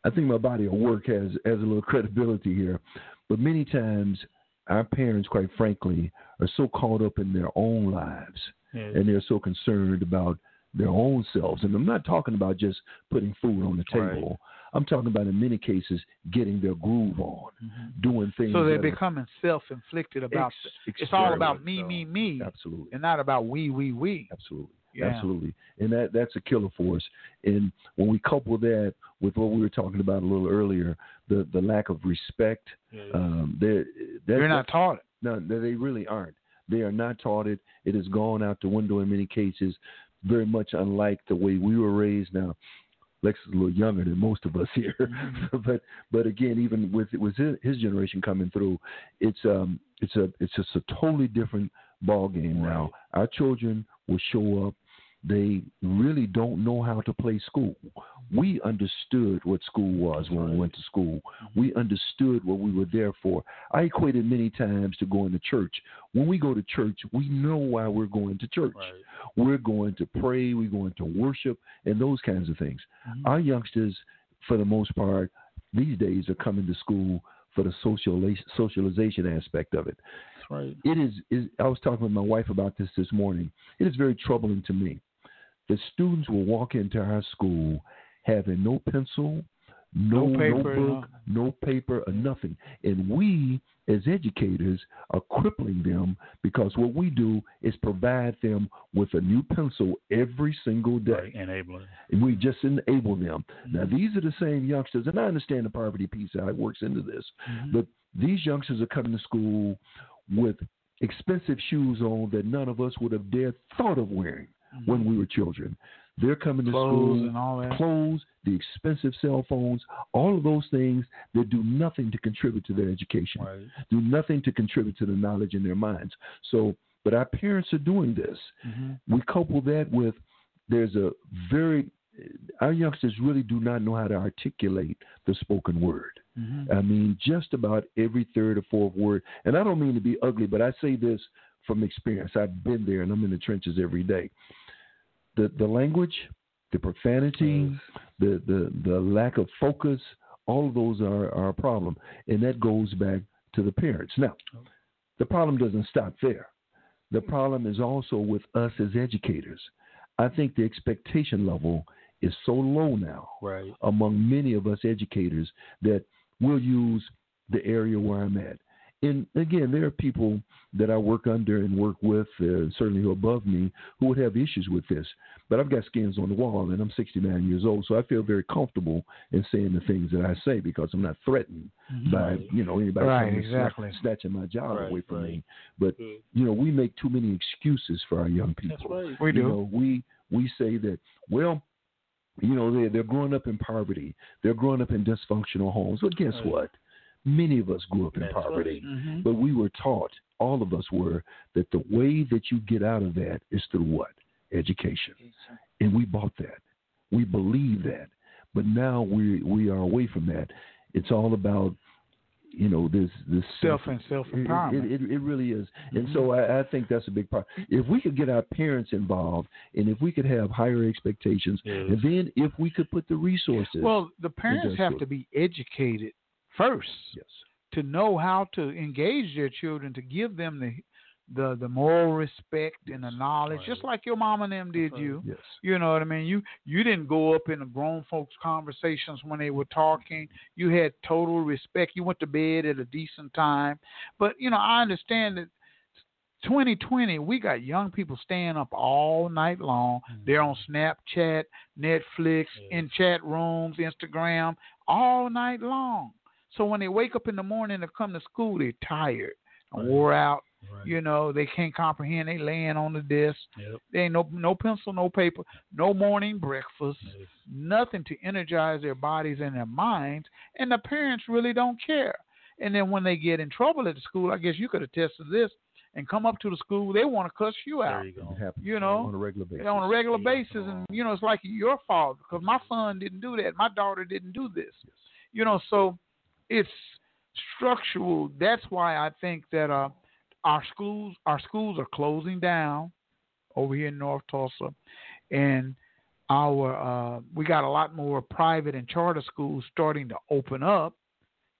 I think my body of work has has a little credibility here. But many times, our parents, quite frankly, are so caught up in their own lives, Yes. and they're so concerned about their own selves. And I'm not talking about just putting food on the table. I'm talking about in many cases getting their groove on, mm-hmm. doing things. So they're becoming self-inflicted about. Ex- it's all about me, so. me, me, Absolutely. and not about we, we, we. Absolutely. Yeah. Absolutely. And that that's a killer for us. And when we couple that with what we were talking about a little earlier, the the lack of respect, um, they're They're not taught it. No, they they really aren't. They are not taught it. It has gone out the window in many cases. Very much unlike the way we were raised. Now, Lex is a little younger than most of us (laughs) here, but but again, even with with his, his generation coming through, it's um it's a it's just a totally different ball game now. Our children will show up. They really don't know how to play school. We understood what school was when we went to school. We understood what we were there for. I equated many times to going to church. When we go to church, we know why we're going to church. We're going to pray, we're going to worship, and those kinds of things. Mm-hmm. Our youngsters, for the most part, these days are coming to school for the socialization, socialization aspect of it. That's right. It is, is. I was talking with my wife about this this morning. It is very troubling to me that students will walk into our school having no pencil, no, No paper, notebook, no paper, or nothing, and we as educators are crippling them because what we do is provide them with a new pencil every single day. Enabling. And we just enable them. Now, mm-hmm. these are the same youngsters, and I understand the poverty piece how it works into this, mm-hmm. but these youngsters are coming to school with expensive shoes on that none of us would have dared thought of wearing when we were children. They're coming to Clothes school, and all that. clothes, the expensive cell phones, all of those things that do nothing to contribute to their education, do nothing to contribute to the knowledge in their minds. So, but our parents are doing this. Mm-hmm. We couple that with there's a very our youngsters really do not know how to articulate the spoken word. Mm-hmm. I mean, just about every third or fourth word. And I don't mean to be ugly, but I say this from experience. I've been there and I'm in the trenches every day. The the language, the profanity, the, the, the lack of focus, all of those are, are a problem. And that goes back to the parents. Now, the problem doesn't stop there. The problem is also with us as educators. I think the expectation level is so low now Right. among many of us educators that we'll use the area where I'm at. And again, there are people that I work under and work with, uh, certainly who are above me, who would have issues with this. But I've got skins on the wall, and I'm 69 years old, so I feel very comfortable in saying the things that I say because I'm not threatened by you know anybody Right, coming and sna- exactly. snatching my job Right, away from right. me. But you know, we make too many excuses for our young people. right. We You do. know, we we say that well, you know, they they're growing up in poverty. They're growing up in dysfunctional homes. But guess Right. what? Many of us grew up in That's poverty, right. Mhm. but we were taught, all of us were, that the way that you get out of that is through what? Education. And we bought that. We believe that. But now we we are away from that. It's all about you know this this Self and self empowerment. It, it, it really is, and so I, I think that's a big part. If we could get our parents involved, and if we could have higher expectations, and then if we could put the resources. Well, the parents have to be educated first yes. to know how to engage their children to give them the the the moral respect and the knowledge, just like your mom and them did you. Yes. You know what I mean? You you didn't go up in the grown folks' conversations when they were talking. You had total respect. You went to bed at a decent time. But you know, I understand that 2020, we got young people staying up all night long. Mm-hmm. They're on Snapchat, Netflix, in chat rooms, Instagram, all night long. So when they wake up in the morning to come to school, they're tired and wore out. You know, they can't comprehend. They laying on the desk. Yep. There ain't no no pencil, no paper, no morning breakfast, nothing to energize their bodies and their minds, and the parents really don't care. And then when they get in trouble at the school, I guess you could attest to this, and come up to the school, they want to cuss you out. It happens You know, on a regular basis. on a regular basis, and you know it's like your fault because my son didn't do that, my daughter didn't do this. You know, so it's structural. That's why I think that uh, our schools our schools are closing down over here in North Tulsa, and our uh, we got a lot more private and charter schools starting to open up.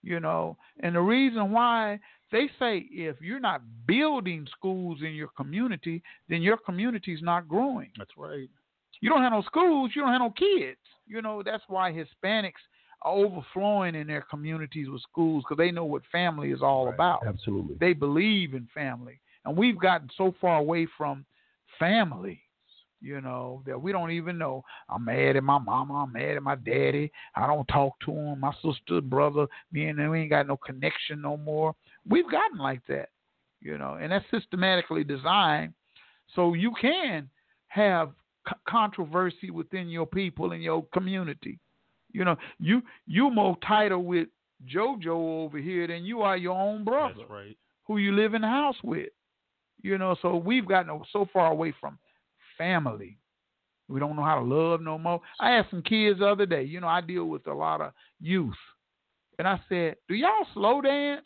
You know, and the reason why they say if you're not building schools in your community, then your community's not growing. That's right. You don't have no schools, you don't have no kids. You know, that's why Hispanics are overflowing in their communities with schools because they know what family is all about. Absolutely. They believe in family. And we've gotten so far away from family, you know, that we don't even know. I'm mad at my mama. I'm mad at my daddy. I don't talk to him. My sister, brother, me and them, we ain't got no connection no more. We've gotten like that, you know, and that's systematically designed so you can have c- controversy within your people and your community. You know, you you more tighter with JoJo over here than you are your own brother That's right. who you live in the house with. You know, so we've gotten so far away from family. We don't know how to love no more. I asked some kids the other day, you know, I deal with a lot of youth. And I said, Do y'all slow dance?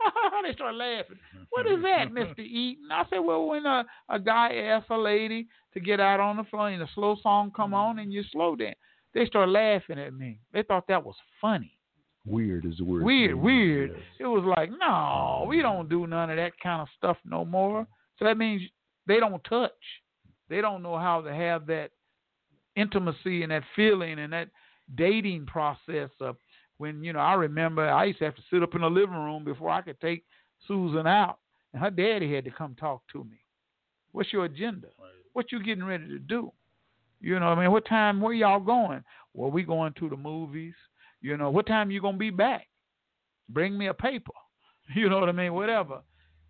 (laughs) they start laughing. What is that, (laughs) Mr. Eaton? I said, Well, when a, a guy asks a lady to get out on the floor and a slow song come mm-hmm. on and you slow dance, they start laughing at me. They thought that was funny. Weird is the word. Weird, weird. It was like, no, we oh. don't do none of that kind of stuff no more. So that means they don't touch. They don't know how to have that intimacy and that feeling and that dating process of when, you know, I remember I used to have to sit up in the living room before I could take Susan out. And her daddy had to come talk to me. What's your agenda? What you getting ready to do? You know, what I mean, what time? Where y'all going? Well, we going to the movies. You know, what time you gonna be back? Bring me a paper. (laughs) You know what I mean? Whatever.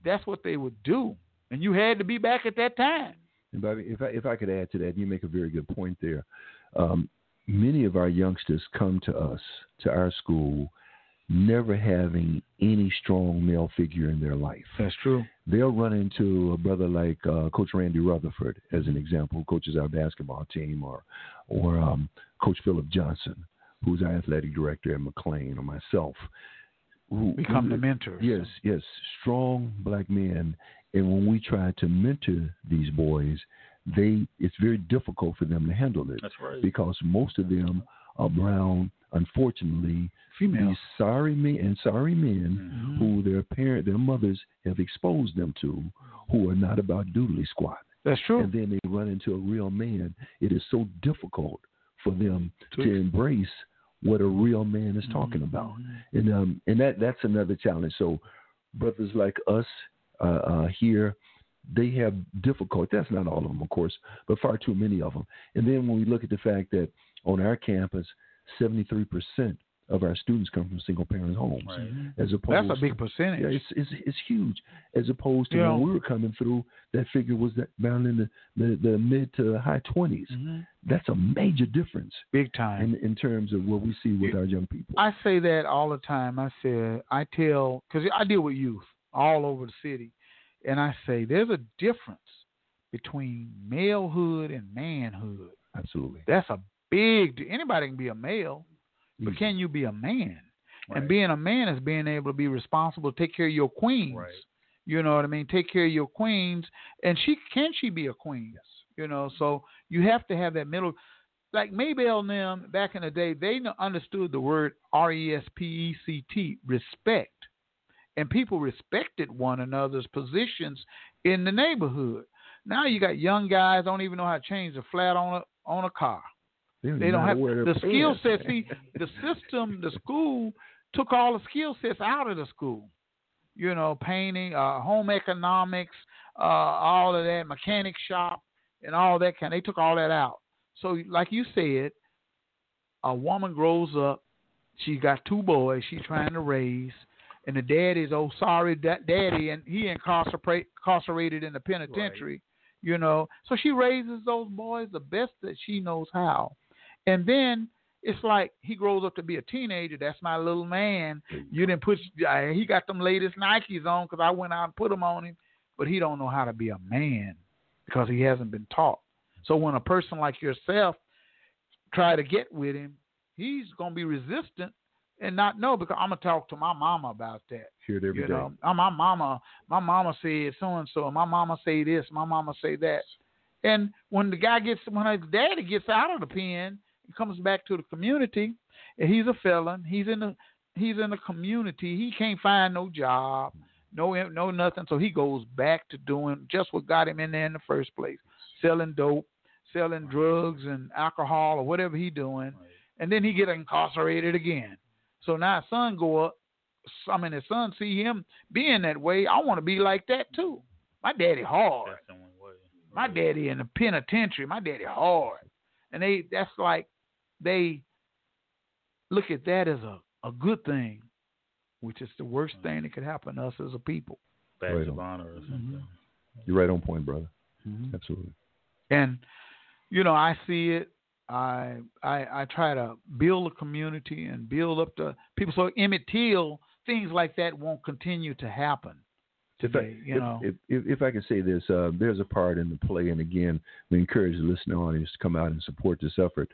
That's what they would do, and you had to be back at that time. And Bobby, if I, if I could add to that, you make a very good point there. Um, many of our youngsters come to us, to our school, never having any strong male figure in their life. That's true. They'll run into a brother like uh, Coach Randy Rutherford, as an example, who coaches our basketball team, or or um, Coach Philip Johnson, who's our athletic director at McLain, or myself. Who, Become who- the mentors. Yes, yes, strong black men. And when we try to mentor these boys, they it's very difficult for them to handle it. That's right. Because most of them are brown, unfortunately, Females. these sorry men and sorry men Mm-hmm. who their parent, their mothers have exposed them to, who are not about doodly squat. That's true. And then they run into a real man. It is so difficult for them To to, embrace what a real man is Mm-hmm. talking about. And um and that that's another challenge. So brothers like us uh, uh, here, they have difficulty. That's not all of them, of course, but far too many of them. And then when we look at the fact that on our campus, 73% of our students come from single parent homes, mm-hmm. as opposed That's a big percentage. yeah, it's, it's it's huge. As opposed to Yeah. when we were coming through, that figure was that down in the, the, the mid to high 20s. Mm-hmm. That's a major difference. Big time. In, in terms of what we see with our young people. I say that all the time. I say I tell because I deal with youth all over the city, and I say there's a difference between malehood and manhood. Absolutely. That's a big. Anybody can be a male, but Mm. can you be a man? And being a man is being able to be responsible, take care of your queens. Right. You know what I mean? Take care of your queens, and she can she be a queen? Yes. You know, so you have to have that middle. Like Maybelle and them back in the day, they understood the word R E S P E C T, respect, and people respected one another's positions in the neighborhood. Now you got young guys don't even know how to change a flat on a on a car. They don't, They don't have the skill sets. See, the system, the school took all the skill sets out of the school. You know, painting, uh, home economics, uh, all of that, mechanic shop, and all that kind. They took all that out. So, like you said, a woman grows up. She's got two boys. She's trying to raise, and the daddy's oh sorry da- daddy, and he incarcerate, incarcerated in the penitentiary. You know, so she raises those boys the best that she knows how, and then it's like he grows up to be a teenager. That's my little man. You didn't put. Uh, he got them latest Nikes on because I went out and put them on him, but he don't know how to be a man because he hasn't been taught. So when a person like yourself try to get with him, he's gonna be resistant and not know because I'm gonna talk to my mama about that. Hear it every you day. know, Uh, my mama, my mama said so and so, my mama say this, my mama say that, and when the guy gets, when his daddy gets out of the pen, comes back to the community, and he's a felon. He's in the, he's in the community. He can't find no job, no, no nothing. So he goes back to doing just what got him in there in the first place, selling dope, selling drugs and alcohol or whatever he doing, and then he get incarcerated again. So now his son go up. I mean, his son see him being that way. I want to be like that too. My daddy hard. That's the only way. My daddy in the penitentiary. My daddy hard, and they that's like they look at that as a a good thing, which is the worst thing that could happen to us as a people. Badge Right of honor or something. You're right on point, brother. Mhm. Absolutely. and you know i see it I, I i try to build a community and build up the people so emmett till things like that won't continue to happen If I, today you know if, if, if I can say this, uh, there's a part in the play, and again, we encourage the listening audience to come out and support this effort.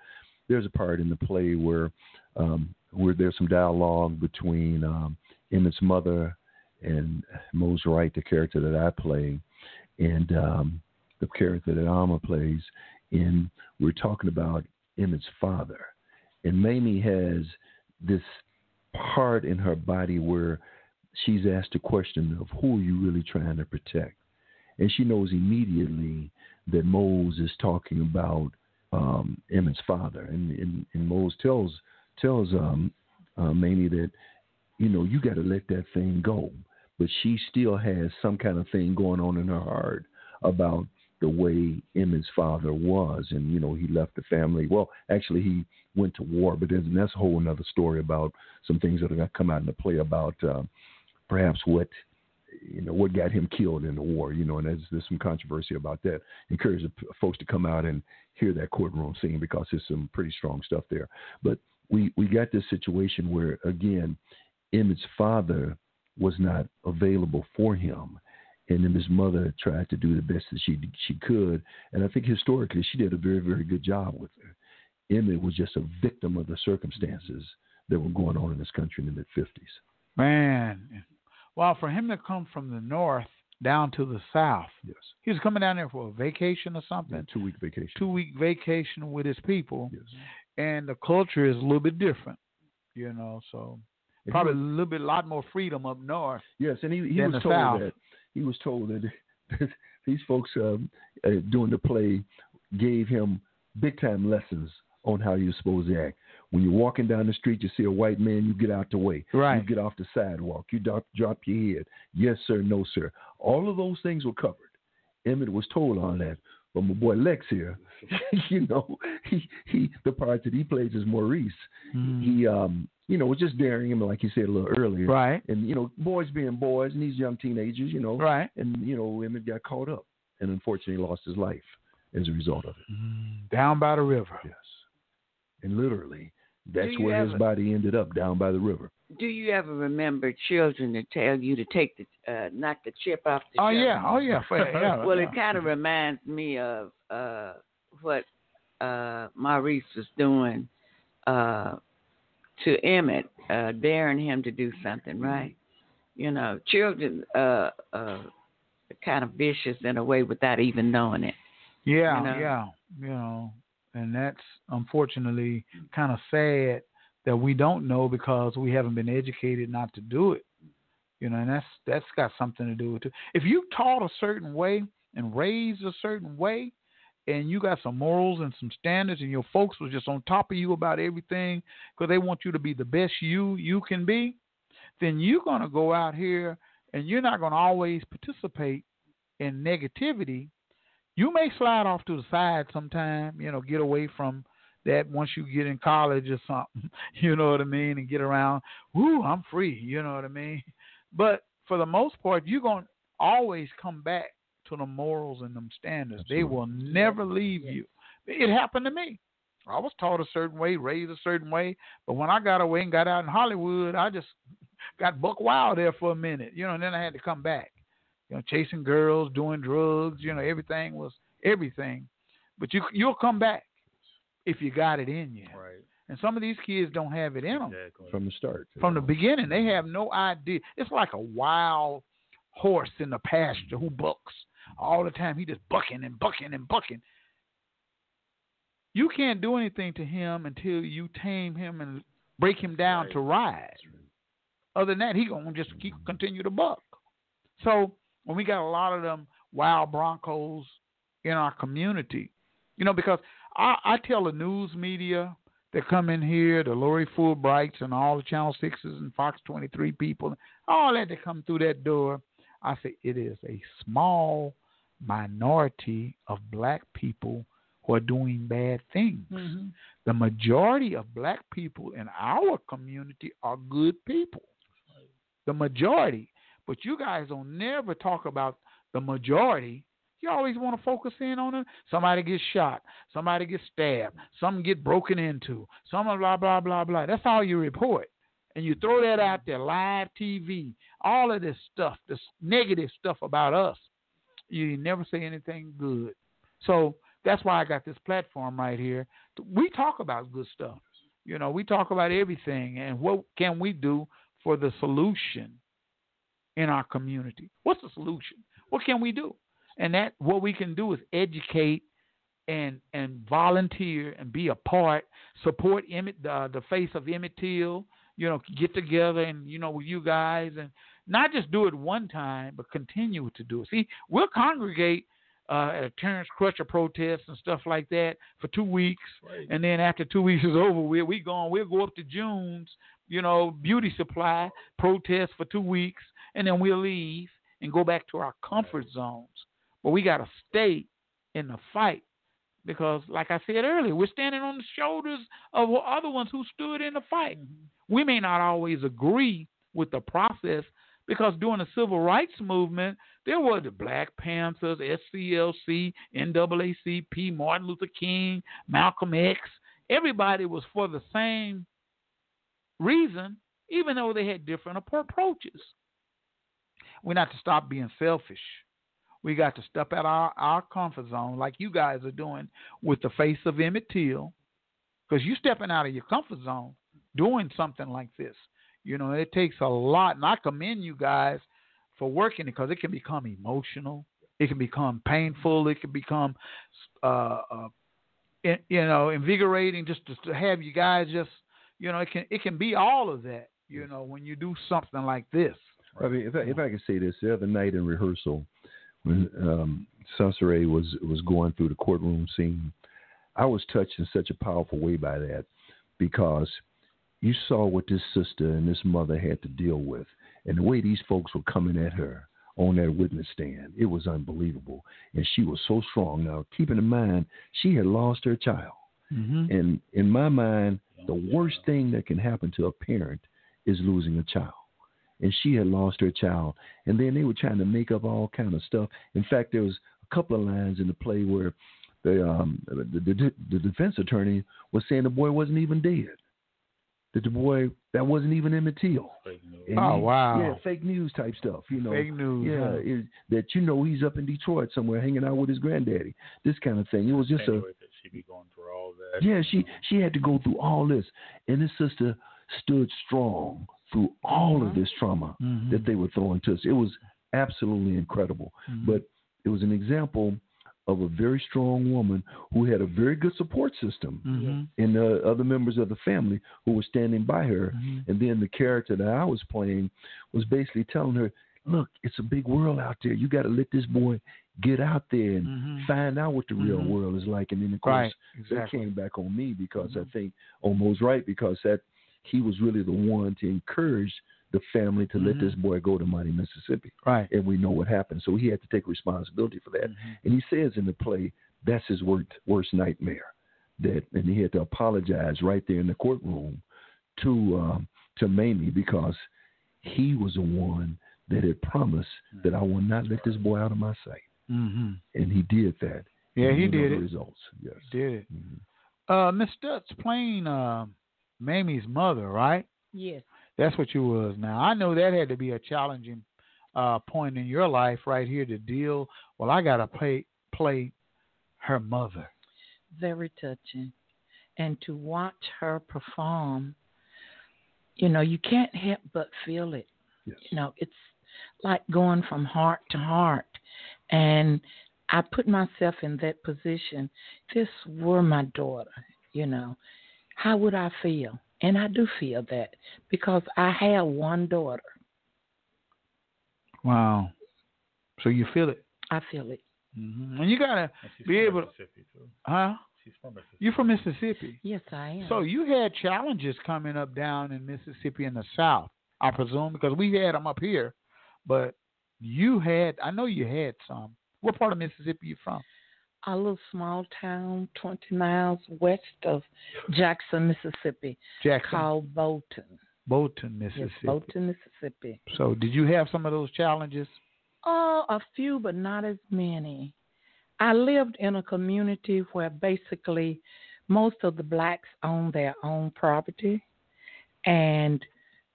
There's a part in the play where um, where there's some dialogue between um, Emmett's mother and Mose Wright, the character that I play, and um, the character that Alma plays. And we're talking about Emmett's father. And Mamie has this part in her body where she's asked the question of who are you really trying to protect? And she knows immediately that Mose is talking about um, Emmett's father. And, and, and Mose tells tells um, uh, Mamie that, you know, you got to let that thing go. But she still has some kind of thing going on in her heart about the way Emmett's father was. And, you know, he left the family. Well, actually, he went to war, but that's a whole another story about some things that are going to come out in the play about uh, perhaps what you know what got him killed in the war. You know, and there's, there's some controversy about that. Encourage the folks to come out and hear that courtroom scene because there's some pretty strong stuff there. But we we got this situation where again, Emmett's father was not available for him. And then his mother tried to do the best that she she could, and I think historically she did a very very good job with her. Emmett was just a victim of the circumstances that were going on in this country in the mid '50s. man well for him to come from the north down to the south Yes. he was coming down there for a vacation or something two week vacation two week vacation with his people Yes. and the culture is a little bit different you know so probably a little bit a lot more freedom up north Yes, and he, he was told South. that he was told that (laughs) these folks um, uh, doing the play gave him big time lessons on how you're supposed to act. When you're walking down the street, you see a white man, you get out the way. Right. You get off the sidewalk. You drop, drop your head. Yes, sir. No, sir. All of those things were covered. Emmett was told all that. But my boy Lex here, (laughs) you know, he, he the part that he plays as Maurice. He um you know was just daring him like you said a little earlier. Right. And you know, boys being boys and these young teenagers, you know. Right. And you know, Emmett got caught up and unfortunately lost his life as a result of it. down by the river Yes. And literally, that's where his body ended up down by the river. Do you ever remember children that tell you to take the uh, knock the chip off the oh yeah oh yeah (laughs) for, yeah well, it kind of reminds me of uh, what uh, Maurice was doing uh, to Emmett, uh, daring him to do something, right? You know, children uh, uh, kind of vicious in a way without even knowing it. Yeah, you know? yeah, you know, and that's unfortunately kind of sad that we don't know because we haven't been educated not to do it. You know, and that's that's got something to do with it. If you taught a certain way and raised a certain way, and you got some morals and some standards, and your folks was just on top of you about everything because they want you to be the best you you can be, then you're gonna go out here and you're not gonna always participate in negativity. You may slide off to the side sometime, you know, get away from that once you get in college or something, (laughs) you know what I mean, and get around, whoo, I'm free, you know what I mean? But for the most part, you're going to always come back to the morals and them standards. Absolutely. They will never leave you. It happened to me. I was taught a certain way, raised a certain way, but when I got away and got out in Hollywood, I just (laughs) got buck wild there for a minute, you know, and then I had to come back. You know, chasing girls, doing drugs, you know, everything was everything. But you you'll come back if you got it in you. Right. And some of these kids don't have it in them exactly. from the start. From the beginning, they have no idea. It's like a wild horse in the pasture who bucks all the time. He just bucking and bucking and bucking. You can't do anything to him until you tame him and break him down right. to ride. Other than that, he gonna just keep continue to buck. So when we got a lot of them wild Broncos in our community, you know, because I, I tell the news media that come in here, the Lori Fullbrights and all the Channel Sixes and Fox 23 people, all that that come through that door. I say it is a small minority of black people who are doing bad things. Mm-hmm. The majority of black people in our community are good people. The majority. But you guys don't never talk about the majority you always want to focus in on it. Somebody gets shot. Somebody gets stabbed. Some get broken into. Some blah blah blah blah. That's all you report, and you throw that out there live TV. All of this stuff, this negative stuff about us. You never say anything good. So that's why I got this platform right here. We talk about good stuff. You know, we talk about everything and what can we do for the solution in our community. What's the solution? What can we do? and that what we can do is educate and and volunteer and be a part, support Emmett, uh, the face of Emmett Till. You know, get together and you know with you guys and not just do it one time, but continue to do it. See, we'll congregate uh, at a Terrence Crutcher protest and stuff like that for two weeks, right. and then after two weeks is over, we we gone. We'll go up to June's, you know, beauty supply protest for two weeks, and then we'll leave and go back to our comfort zones. But we got to stay in the fight because, like I said earlier, we're standing on the shoulders of other ones who stood in the fight. Mm-hmm. We may not always agree with the process because during the civil rights movement, there were the Black Panthers, SCLC, NAACP, Martin Luther King, Malcolm X. Everybody was for the same reason, even though they had different approaches. We're not to stop being selfish. We got to step out our, our comfort zone like you guys are doing with the face of Emmett Till. Because you're stepping out of your comfort zone doing something like this. You know, it takes a lot. And I commend you guys for working it because it can become emotional. It can become painful. It can become, uh, uh, you know, invigorating just to, to have you guys just, you know, it can it can be all of that. You know, when you do something like this. I mean, if I, if I can say this, the other night in rehearsal, when um, Sansere was was going through the courtroom scene, I was touched in such a powerful way by that because you saw what this sister and this mother had to deal with, and the way these folks were coming at her on that witness stand, it was unbelievable. And she was so strong. Now, keeping in mind, she had lost her child, mm-hmm. and in my mind, the worst thing that can happen to a parent is losing a child and she had lost her child. And then they were trying to make up all kind of stuff. In fact, there was a couple of lines in the play where the um, the, the, the defense attorney was saying the boy wasn't even dead. That the boy that wasn't even Emmett Till. Oh wow! Yeah, fake news type stuff. You know, fake news. Yeah, huh? is, that you know he's up in Detroit somewhere hanging out with his granddaddy. This kind of thing. It was just a. She be going through all that. Yeah, she she had to go through all this, and this sister stood strong through all of this trauma Mhm. that they were throwing to us. It was absolutely incredible. Mhm. But it was an example of a very strong woman who had a very good support system Mhm. and uh, other members of the family who were standing by her. Mhm. And then the character that I was playing was basically telling her, "Look, it's a big world out there. You got to let this boy get out there and Mhm. find out what the real Mhm. world is like." And then of course Right, that came back on me because I think Mose Wright because that he was really the one to encourage the family to let Mhm. this boy go to Mighty Mississippi. Right. And we know what happened. So he had to take responsibility for that. Mm-hmm. And he says in the play that's his worst worst nightmare. That and he had to apologize right there in the courtroom to um, to Mamie because he was the one that had promised that I will not let this boy out of my sight. Mhm. And he did that. Yeah, he did the it. Results. Yes. Did it. Uh, Miss Stutz playing uh, Mamie's mother, right? Yes. That's what you was. Now I know that had to be a challenging uh, point in your life right here to deal. Well, I got to play play her mother. Very touching. And to watch her perform, you know, you can't help but feel it. Yes. You know, it's like going from heart to heart. And I put myself in that position. This were my daughter, you know, how would I feel? And I do feel that because I have one daughter. Wow. So you feel it, I feel it. hmm and you gotta she's be able to, Mississippi, too. huh? She's from Mississippi. You from Mississippi? Yes, I am. So you had challenges coming up down in Mississippi in the South, I presume, because we had them up here, but you had. I know you had some. What part of Mississippi you from? A little small town 20 miles west of Jackson, Mississippi, Jackson. called Bolton. Bolton, Yes, Mississippi. Bolton, Mississippi. So did you have some of those challenges? Oh, a few, but not as many. I lived in a community where basically most of the blacks own their own property, and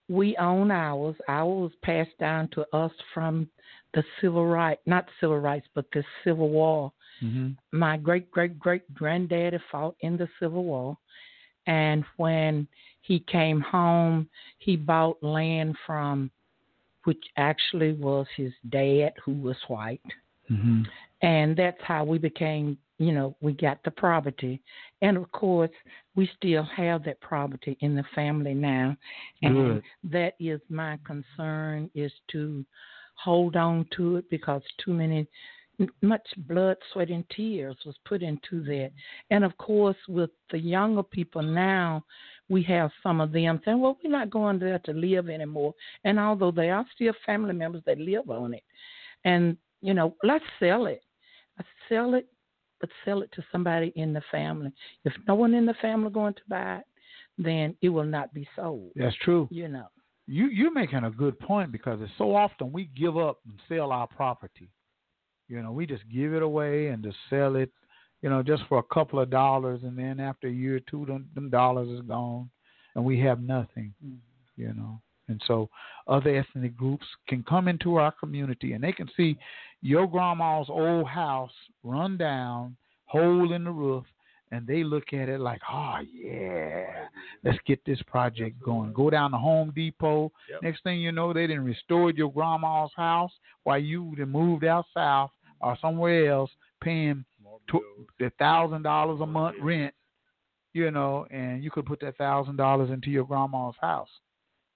we own ours. Ours was passed down to us from the civil right, not civil rights, but the Civil War. Mm-hmm. my great great great granddaddy fought in the Civil War, and when he came home, he bought land from, which actually was his dad, who was white, Mm-hmm. and that's how we became. You know, we got the property, and of course, we still have that property in the family now, and Good. that is my concern is to hold on to it because too many much blood, sweat, and tears was put into that. And of course, with the younger people now, we have some of them saying, well, we're not going there to live anymore. And although they are still family members that live on it, and, you know, let's sell it. Let's sell it, but sell it to somebody in the family. If no one in the family going to buy it, then it will not be sold. That's true. You know. You you're making a good point because it's so often we give up and sell our property. You know, we just give it away and just sell it, you know, just for a couple of dollars, and then after a year or two, them, them dollars is gone, and we have nothing. Mm-hmm. You know, and so other ethnic groups can come into our community and they can see your grandma's old house run down, hole in the roof, and they look at it like, oh yeah, let's get this project going. Go down to Home Depot. Next thing you know, they didn't restored your grandma's house while you moved out south or somewhere else, paying the thousand dollars a month rent. You know, and you could put that thousand dollars into your grandma's house.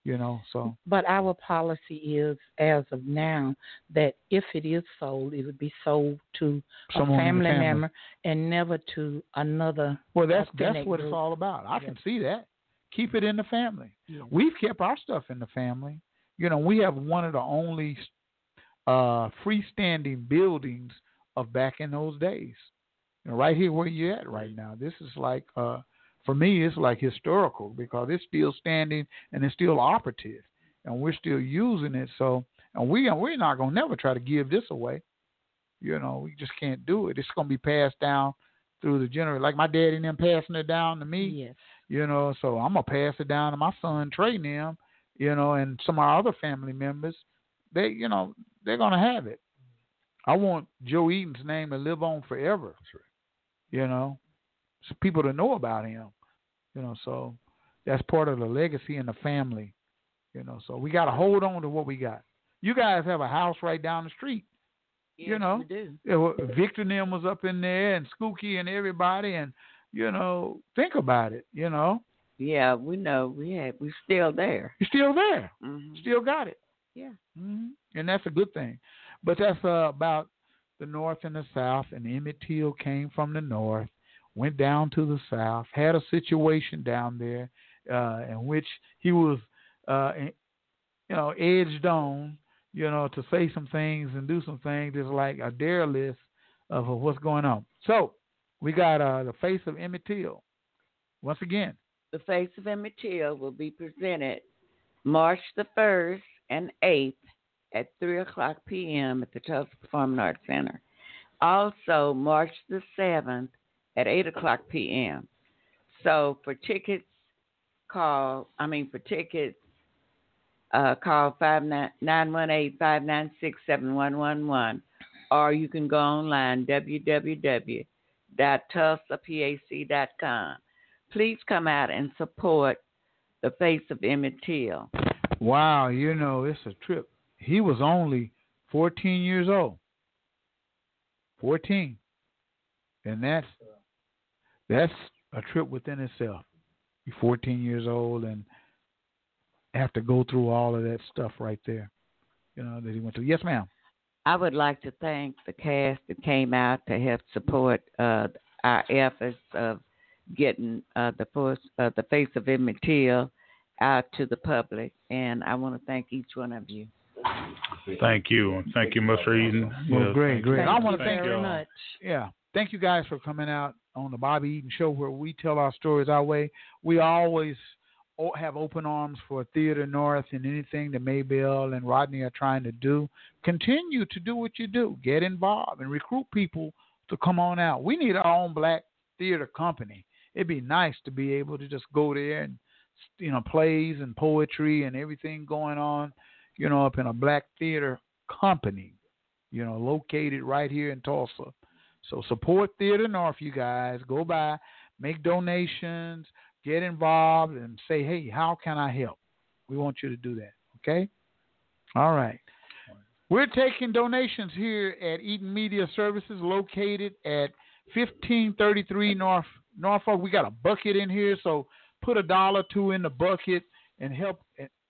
You know, so But our policy is, as of now, that if it is sold, it would be sold to Someone a family, family. member and never to another. Well, that's that's what it's all about. I can see that. Keep it in the family. We've kept our stuff in the family. You know, we have one of the only uh, freestanding buildings of back in those days. You know, right here where you're at right now. This is like, uh, for me, it's like historical because it's still standing and it's still operative, and we're still using it. So, and we we're not gonna never try to give this away. You know, we just can't do it. It's gonna be passed down through the generation, like my daddy and them passing it down to me. Yes. You know, so I'm gonna pass it down to my son Trey and them. You know, and some of our other family members. They, you know, they're gonna have it. I want Joe Eaton's name to live on forever. You know, so people to know about him. You know, so That's part of the legacy and the family. You know, so we got to hold on to what we got. You guys have a house right down the street. you know, we do. Victor Nim was up in there and Skookie and everybody, and you know, think about it. You know, Yeah, we know. We have. We're still there. you're still there, hmm still got it. Yeah. hmm and that's a good thing. But that's uh, about the north and the south. And Emmett Till came from the north, went down to the south, had a situation down there uh, in which he was, uh, you know, edged on, you know, to say some things and do some things. It's like a dare list of uh, what's going on. So we got uh, the face of Emmett Till. Once again, The Face of Emmett Till will be presented March the 1st and 8th at 3 o'clock p.m. at the Tulsa Performing Arts Center. Also, March the 7th at 8 o'clock p.m. So for tickets, call, I mean, for tickets, uh, call 918-596-7111 or you can go online, www.tulsapac.com. Please come out and support the face of Emmett Till. Wow, you know, it's a trip. He was only 14 years old. 14. And that's that's a trip within itself. You're 14 years old and have to go through all of that stuff right there. You know, that he went through. Yes, ma'am. I would like to thank the cast that came out to help support uh, our efforts of getting uh, the uh, the face of Emmett Till out to the public, and I want to thank each one of you. Thank you. Thank you, Mr. Eaton. Well, Yes, great, thank great. you. I want to thank you very much. Yeah. Thank you guys for coming out on the Bobby Eaton Show where we tell our stories our way. We always have open arms for Theater North and anything that Maybelle and Rodney are trying to do. Continue to do what you do. Get involved and recruit people to come on out. We need our own black theater company. It'd be nice to be able to just go there and you know plays and poetry and everything going on, you know, up in a black theater company you know, located right here in Tulsa. So support Theater North, you guys. Go by, make donations, get involved, and say, hey, how can I help? We want you to do that. Okay? All right. We're taking donations here at Eden Media Services, located at 1533 North Norfolk. We got a bucket in here, so put a dollar two in the bucket and help.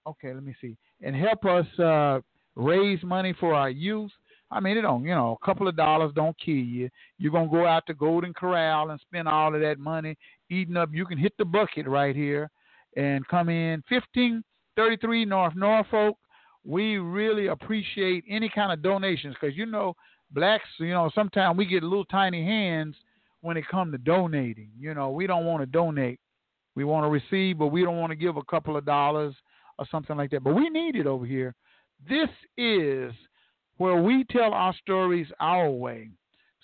Okay, let me see, and help us uh, raise money for our youth. I mean, it don't, you know, a couple of dollars don't kill you. You're gonna go out to Golden Corral and spend all of that money eating up. You can hit the bucket right here and come in 1533 North Norfolk. We really appreciate any kind of donations because you know blacks, you know, sometimes we get little tiny hands when it comes to donating. You know, we don't want to donate. We want to receive, but we don't want to give a couple of dollars or something like that. But we need it over here. This is where we tell our stories our way.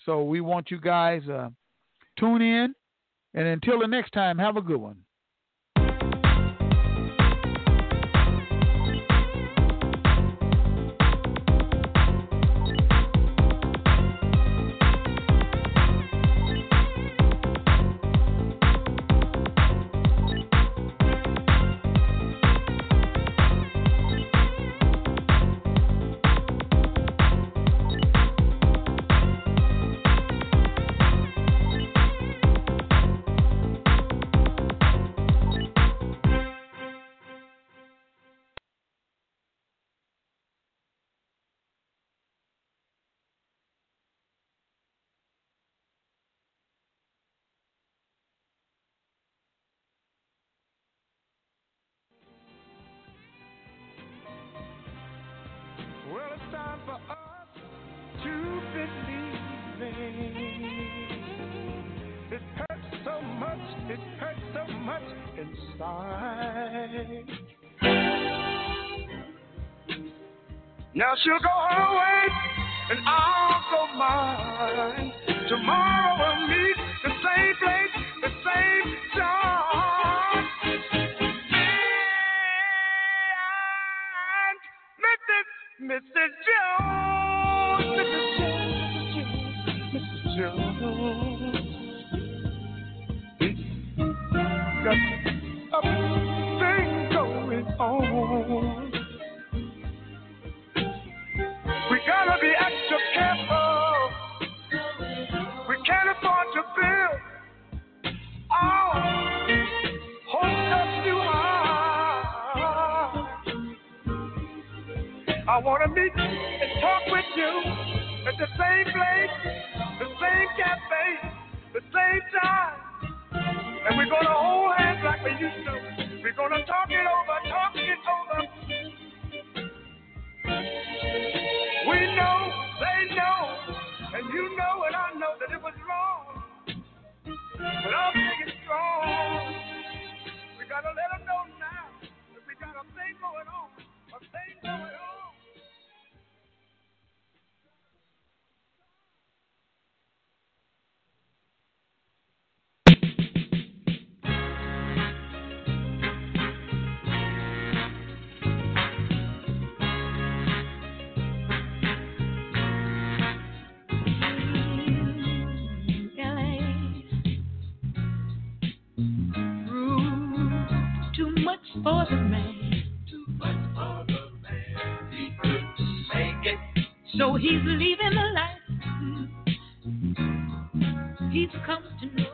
So we want you guys uh, tune in, and until the next time, have a good one. Inside. Now she'll go her way, and I'll go mine. Tomorrow we'll meet the same place, the same time. And Mrs. Mrs. Jones, Mrs. Jones, Mrs. Jones, got a thing going on. We gotta be extra careful. We can't afford to build our hoped up too high. I wanna meet and talk with you at the same place, the same cafe, the same time, and we're gonna. for the man. Too much for the man. He couldn't make it. So he's leaving the life. He's come to know.